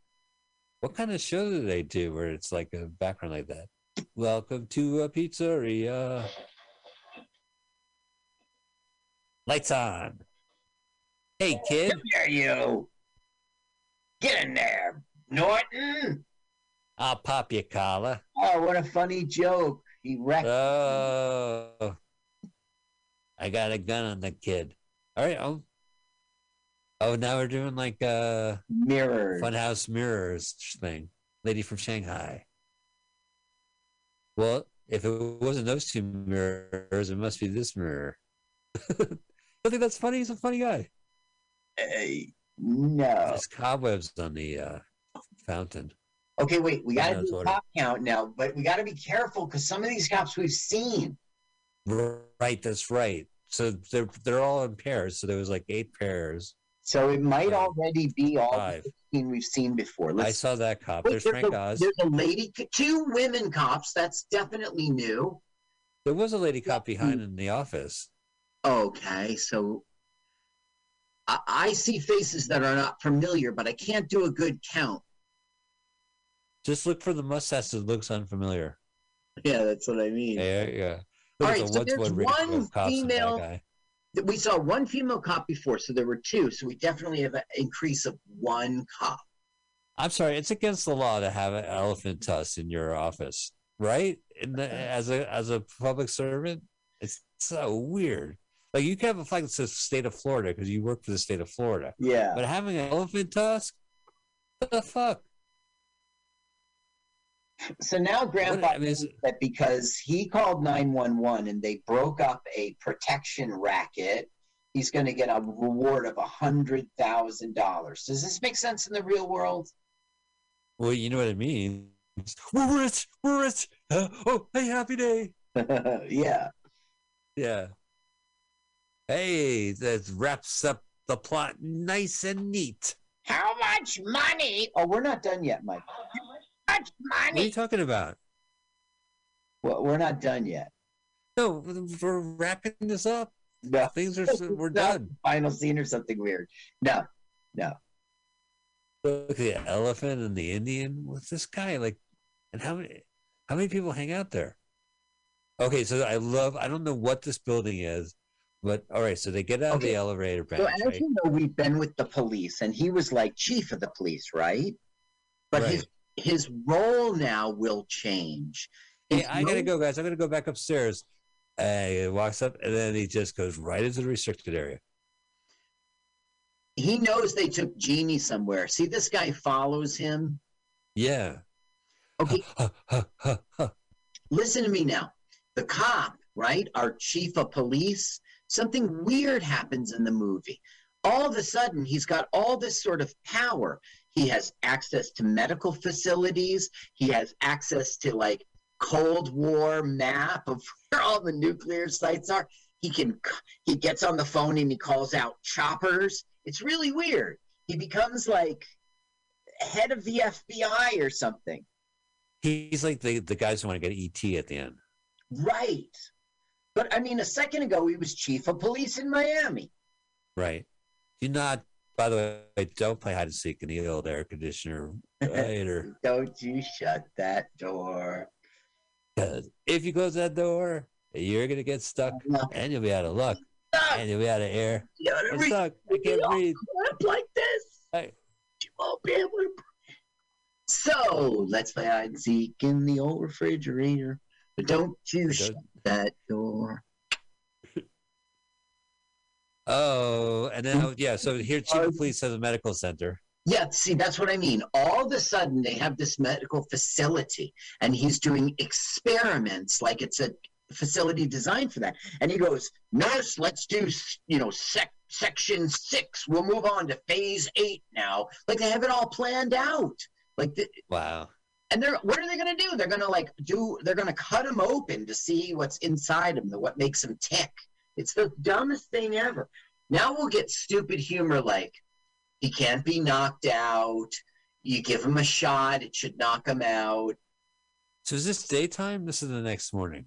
What kind of show do they do where it's like a background like that? Welcome to a pizzeria. Lights on. Hey, kid. Come here, you. Get in there, Norton. I'll pop your collar. Oh, what a funny joke. He wrecked. Oh. I got a gun on the kid. All right. Oh, oh now we're doing like a mirrors. funhouse mirrors thing. Lady from Shanghai. Well, if it wasn't those two mirrors, it must be this mirror. (laughs) I think that's funny. He's a funny guy. Hey, no. There's cobwebs on the uh, fountain. Okay, wait, we got to do a cop count now, but we got to be careful because some of these cops we've seen. Right, that's right. So they're they're all in pairs. So there was like eight pairs. So it might already be all Five. 15 we've seen before. I Let's saw that cop. Wait, There's there's, Frank a, Oz. there's a lady, two women cops. That's definitely new. There was a lady cop behind in the office. Okay, so I, I see faces that are not familiar, but I can't do a good count. Just look for the mustache that looks unfamiliar. Yeah, that's what I mean. Yeah, yeah. All Look at right, the so there's one one of cops and bad female- guy. We saw one female cop before, so there were two. So we definitely have an increase of one cop. I'm sorry, it's against the law to have an elephant tusk in your office, right? In the, uh-huh. as a as a public servant, it's so weird. Like you can have a flag that says state of Florida because you work for the state of Florida, Yeah. but having an elephant tusk, what the fuck? So now Grandpa I mean, that because he called 911 and they broke up a protection racket, he's going to get a reward of a $100,000. Does this make sense in the real world? Well, you know what it means. We're rich. We're rich. Uh, oh, hey, happy day. (laughs) yeah. Yeah. Hey, that wraps up the plot nice and neat. How much money? Oh, we're not done yet, Mike. How much money? What are you talking about? Well, we're not done yet. No, we're wrapping this up. No. Things are we're done. Final scene or something weird. No, no. Look at the elephant and the Indian. What's this guy like? And how many how many people hang out there? Okay, so I love I don't know what this building is, but all right, so they get out of the elevator So branch, as right? you know, we've been with the police, and he was like chief of the police, right? But his his role now will change. Hey, His I gotta go, guys. I'm gonna go back upstairs. Uh, he walks up and then he just goes right into the restricted area. He knows they took Jeannie somewhere. See, this guy follows him. Yeah. Okay. (laughs) Listen to me now. The cop, right? Our chief of police. Something weird happens in the movie. All of a sudden, he's got all this sort of power. He has access to medical facilities. He has access to like Cold War map of (laughs) where all the nuclear sites are. He can he gets on the phone and he calls out choppers. It's really weird. He becomes like head of the FBI or something. He's like the, the guys who want to get ET at the end. Right. But I mean, a second ago, he was chief of police in Miami. Right. Do not by the way, don't play hide and seek in the old air conditioner. Or (laughs) Don't you shut that door. if you close that door, you're gonna get stuck and you'll be out of luck. And you'll be out of air. You know, I'm stuck. I can't breathe. Like this. You won't be able to. breathe. So let's play hide and seek in the old refrigerator. Don't you shut that door. (laughs) Oh, and then oh, yeah, so here Chief of Police has a medical center. Yeah, see, that's what I mean. All of a sudden, they have this medical facility, and he's doing experiments like it's a facility designed for that. And he goes, "Nurse, let's do, you know, sec- section six. We'll move on to phase eight now." Like they have it all planned out. Like, the, Wow. And they're what are they going to do? They're going to like do. They're going to cut them open to see what's inside him, what makes them tick. It's the dumbest thing ever. Now we'll get stupid humor like he can't be knocked out. You give him a shot, it should knock him out. So is this daytime? This is the next morning.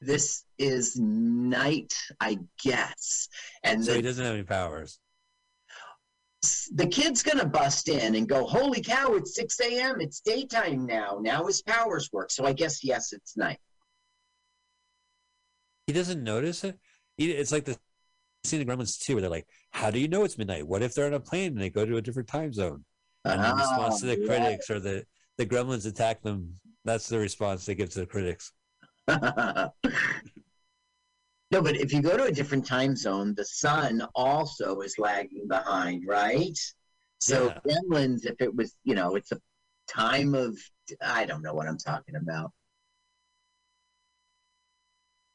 This is night, I guess. And So he doesn't have any powers. The kid's gonna bust in and go, Holy cow, it's 6 a.m. It's daytime now. Now his powers work. So I guess yes, it's night. He doesn't notice it. It's like the scene in Gremlins 2 where they're like, How do you know it's midnight? What if they're on a plane and they go to a different time zone? And in response to the Ah, critics or the, the gremlins attack them, that's the response they give to the critics. (laughs) no, but if you go to a different time zone, the sun also is lagging behind, right? So Yeah. Gremlins, if it was, you know, it's a time of I don't know what I'm talking about.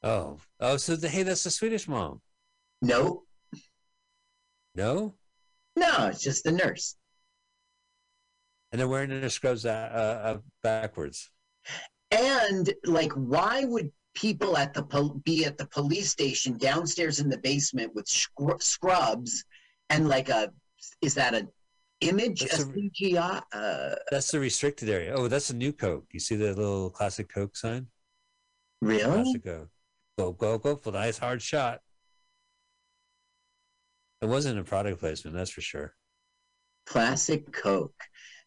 Oh. Oh, so the, hey, that's the Swedish mom. No, No? no, it's just the nurse. and they're wearing their scrubs uh, uh, uh, backwards. And like, why would people at the pol- be at the police station downstairs in the basement with scr- scrubs and like a is that a image That's a a- CGI? Uh, That's the restricted area. Oh, that's a new Coke. You see the little classic Coke sign? really? Classic Coke. Go go go for the nice hard shot. It wasn't a product placement, that's for sure. Classic Coke.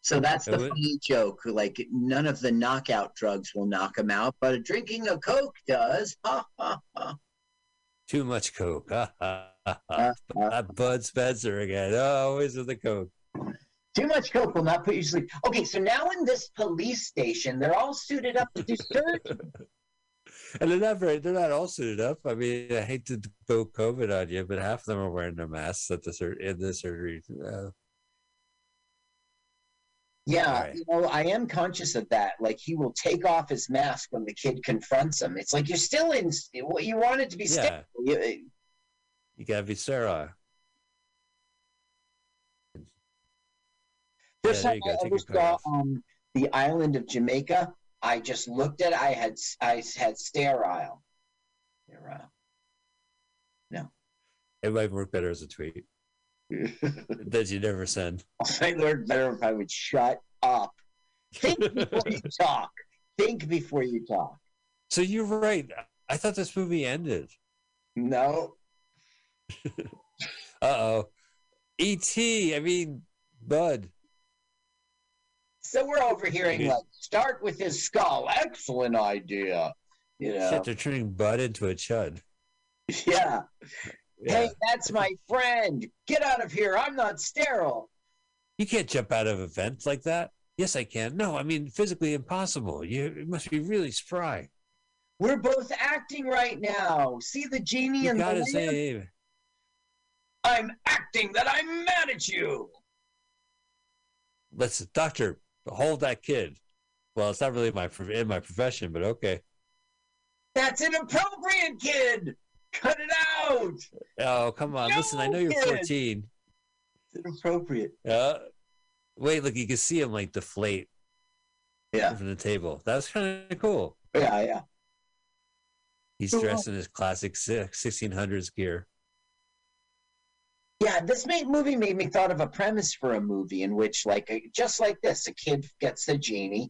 So that's It the would- funny joke. Like none of the knockout drugs will knock him out, but drinking a Coke does. Ha ha ha. Too much Coke. Ha, ha, ha, Bud Spencer again. Oh, always with the Coke. Too much Coke will not put you to sleep. Okay, so now in this police station, they're all suited up to do surgery. (laughs) And they're not very, they're not all suited up. I mean, I hate to go COVID on you, but half of them are wearing their masks at the sur- in the surgery. Uh, Yeah, Right. you know, I am conscious of that. Like he will take off his mask when the kid confronts him. It's like you're still in. What you wanted to be Yeah. sterile. You- you gotta be sterile. First there time you I ever saw um, the island of Jamaica, I just looked at. I had I had sterile. Sterile. It might work better as a tweet (laughs) that you never said. I learned better if I would shut up. Think before you talk. Think before you talk. So you're right. I thought this movie ended. No. (laughs) Uh oh. E.T. I mean, Bud. So we're overhearing like start with his skull. Excellent idea. You know. Shit, they're turning Bud into a chud. Yeah. Yeah. Hey, that's my friend. Get out of here. I'm not sterile. You can't jump out of a vent like that. Yes, I can. No, I mean physically impossible. You it must be really spry. We're both acting right now. See the genie You and the gotta lamp? say, I'm acting that I'm mad at you. let's doctor hold that kid. Well, it's not really my in my profession, but okay. That's an inappropriate, kid. Cut it out. Oh, come on. Listen, I know you're kid. 14. It's inappropriate. Uh, wait, look, you can see him like deflate Yeah. from the table. That's kind of cool. Yeah, yeah. He's uh, dressed in his classic 1600s gear. Yeah, this made, movie made me thought of a premise for a movie in which, like, a, just like this, a kid gets the genie,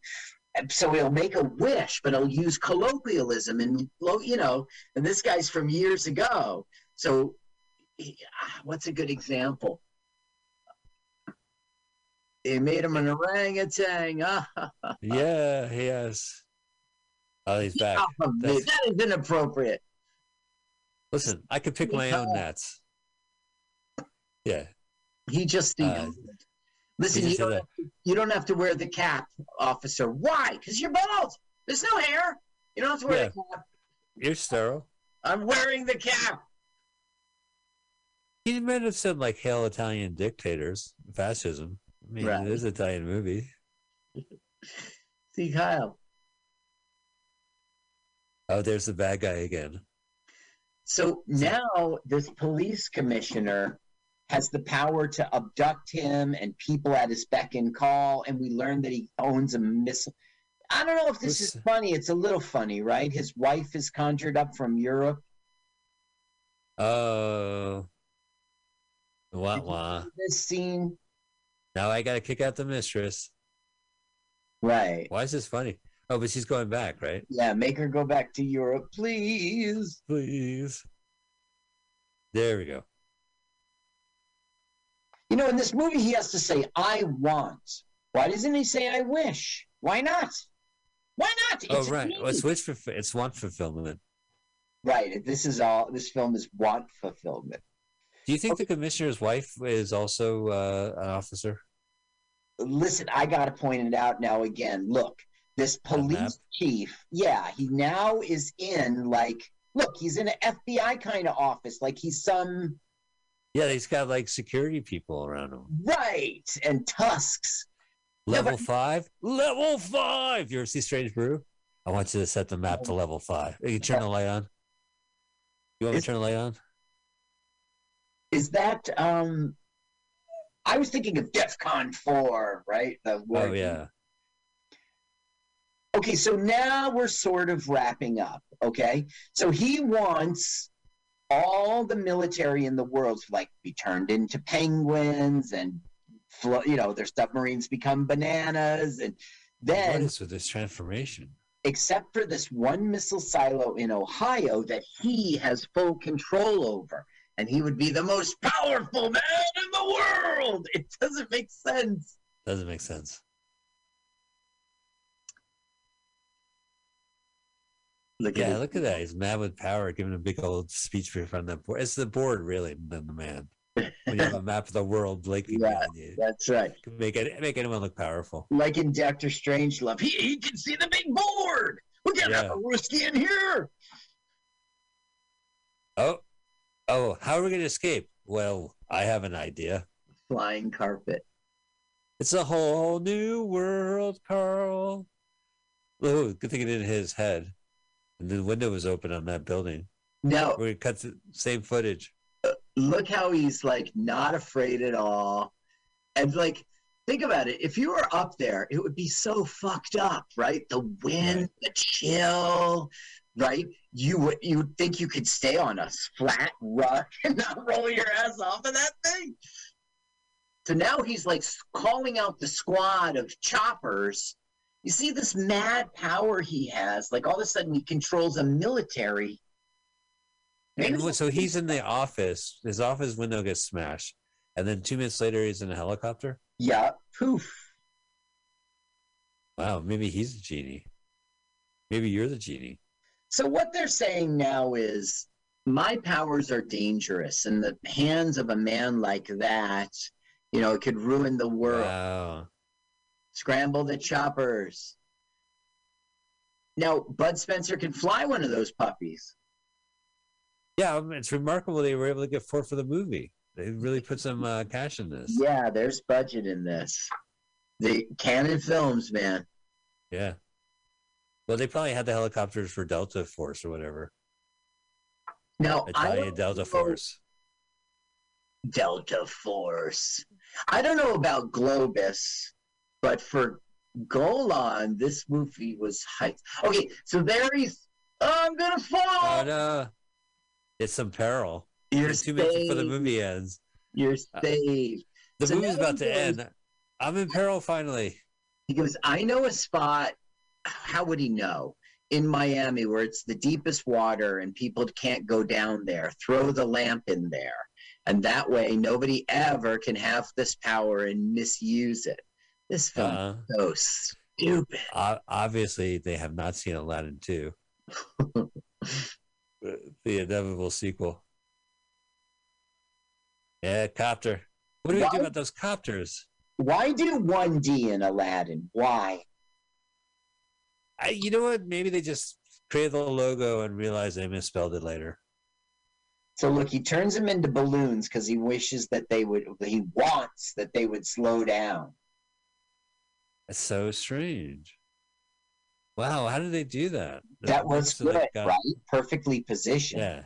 so he'll make a wish, but he'll use colloquialism and, you know, and this guy's from years ago. So, he- ah, what's a good example? They made him an orangutan. Ah. (laughs) Yeah, he has. Oh, he's back. (laughs) That's- That is inappropriate. Listen, I could pick my own nets. Yeah. He just Uh, listen. You don't, have to, you don't have to wear the cap, officer. Why? Because you're bald. There's no hair. You don't have to wear Yeah. the cap. You're sterile. I'm wearing the cap. He might have said like "Hail Italian dictators," fascism. I mean, Right. it is an Italian movie. See, Kyle. Oh, there's the bad guy again. So now this police commissioner has the power to abduct him and people at his beck and call, and we learn that he owns a missile. I don't know if this is funny. It's a little funny, right? His wife is conjured up from Europe. Oh, wah wah. This scene, Now I got to kick out the mistress. right? Why is this funny? Oh, but she's going back, right? Yeah, make her go back to Europe, please. Please. There we go. You know, in this movie, he has to say, I want. Why doesn't he say, I wish? Why not? Why not? oh, right. Well, it's wish for it's want fulfillment. Right. This is all, this film is want fulfillment. Do you think the commissioner's wife is also uh, an officer? Listen, I got to point it out now again. Look, this police chief, yeah, he now is in like, look, he's in an FBI kind of office. Like he's some, Yeah, he's got like security people around him. right, and tusks. Level five? Level five! You ever see Strange Brew? I want you to set the map to level five. You turn the light on. You want me to turn the light on? Is that, um, I was thinking of DEFCON 4, right? The Oh war- yeah. Okay, so now we're sort of wrapping up. Okay, so he wants all the military in the world like be turned into penguins and flo- you know their submarines become bananas and What then is with this transformation? except for this one missile silo in Ohio that he has full control over. And he would be the most powerful man in the world. It doesn't make sense. Doesn't make sense. Look yeah, at look at that. He's mad with power, giving a big old speech in front of the board. It's the board, really, than the man. When you have a map of the world blinking (laughs) Yeah, behind you, that's right. make it make anyone look powerful. Like in Doctor Strangelove, he, he can see the big board. We have Yeah. a whiskey in here. Oh, oh, how are we going to escape? Well, I have an idea. Flying carpet. It's a whole new world, Carl. Oh, good thing it in his head. And the window was open on that building. Now, We cut the same footage. Uh, look how he's like not afraid at all. And like, think about it. If you were up there, it would be so fucked up, right? The wind, the chill, right? You would you would think you could stay on a flat rock (laughs) and not roll your ass off of that thing. So now he's like calling out the squad of choppers. You see this mad power he has. Like all of a sudden he controls a military. And so he's in the office. His office window gets smashed. And then two minutes later, he's in a helicopter. Yeah, poof. Wow, maybe he's a genie. Maybe you're the genie. So what they're saying now is my powers are dangerous in the hands of a man like that. You know, it could ruin the world. Wow. Scramble the choppers. Now, Bud Spencer can fly one of those puppies. Yeah, it's remarkable they were able to get four for the movie. They really put some uh, cash in this. Yeah, there's budget in this. The Cannon Films, man. Yeah. Well, they probably had the helicopters for Delta Force or whatever. Now, I Italian Delta know- Force. Delta Force. I don't know about Globus, but for Golan, this movie was hyped. Okay, so there he's. Oh, I'm gonna fall. Oh no, it's some peril. You're two minutes before the movie ends. You're Uh, saved. The So movie's about to goes- end. I'm in peril finally. He goes, I know a spot. How would he know? In Miami, where it's the deepest water and people can't go down there. Throw the lamp in there. And that way, nobody ever can have this power and misuse it. This film Uh, is so stupid. obviously, they have not seen Aladdin 2. (laughs) the inevitable sequel. Yeah, copter. What do we do about those copters? Why do 1D in Aladdin? Why? I, you know what? Maybe they just created the logo and realized they misspelled it later. So look, he turns them into balloons because he wishes that they would, he wants that they would slow down. That's so strange. Wow, how did they do that? That was good, got- right? Perfectly positioned. Yeah.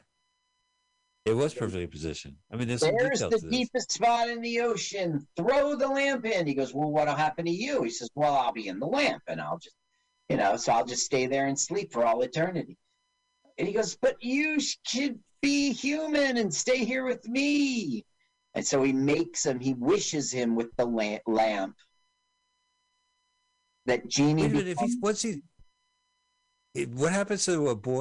It was perfectly positioned. I mean, there's There's the deepest spot in the ocean. Throw the lamp in. He goes, Well, what'll happen to you? He says, Well, I'll be in the lamp and I'll just, you know, so I'll just stay there and sleep for all eternity. And he goes, But you should be human and stay here with me. And so he makes him, he wishes him with the la- lamp. That genie Wait a minute, if he's once he, what happens to a boy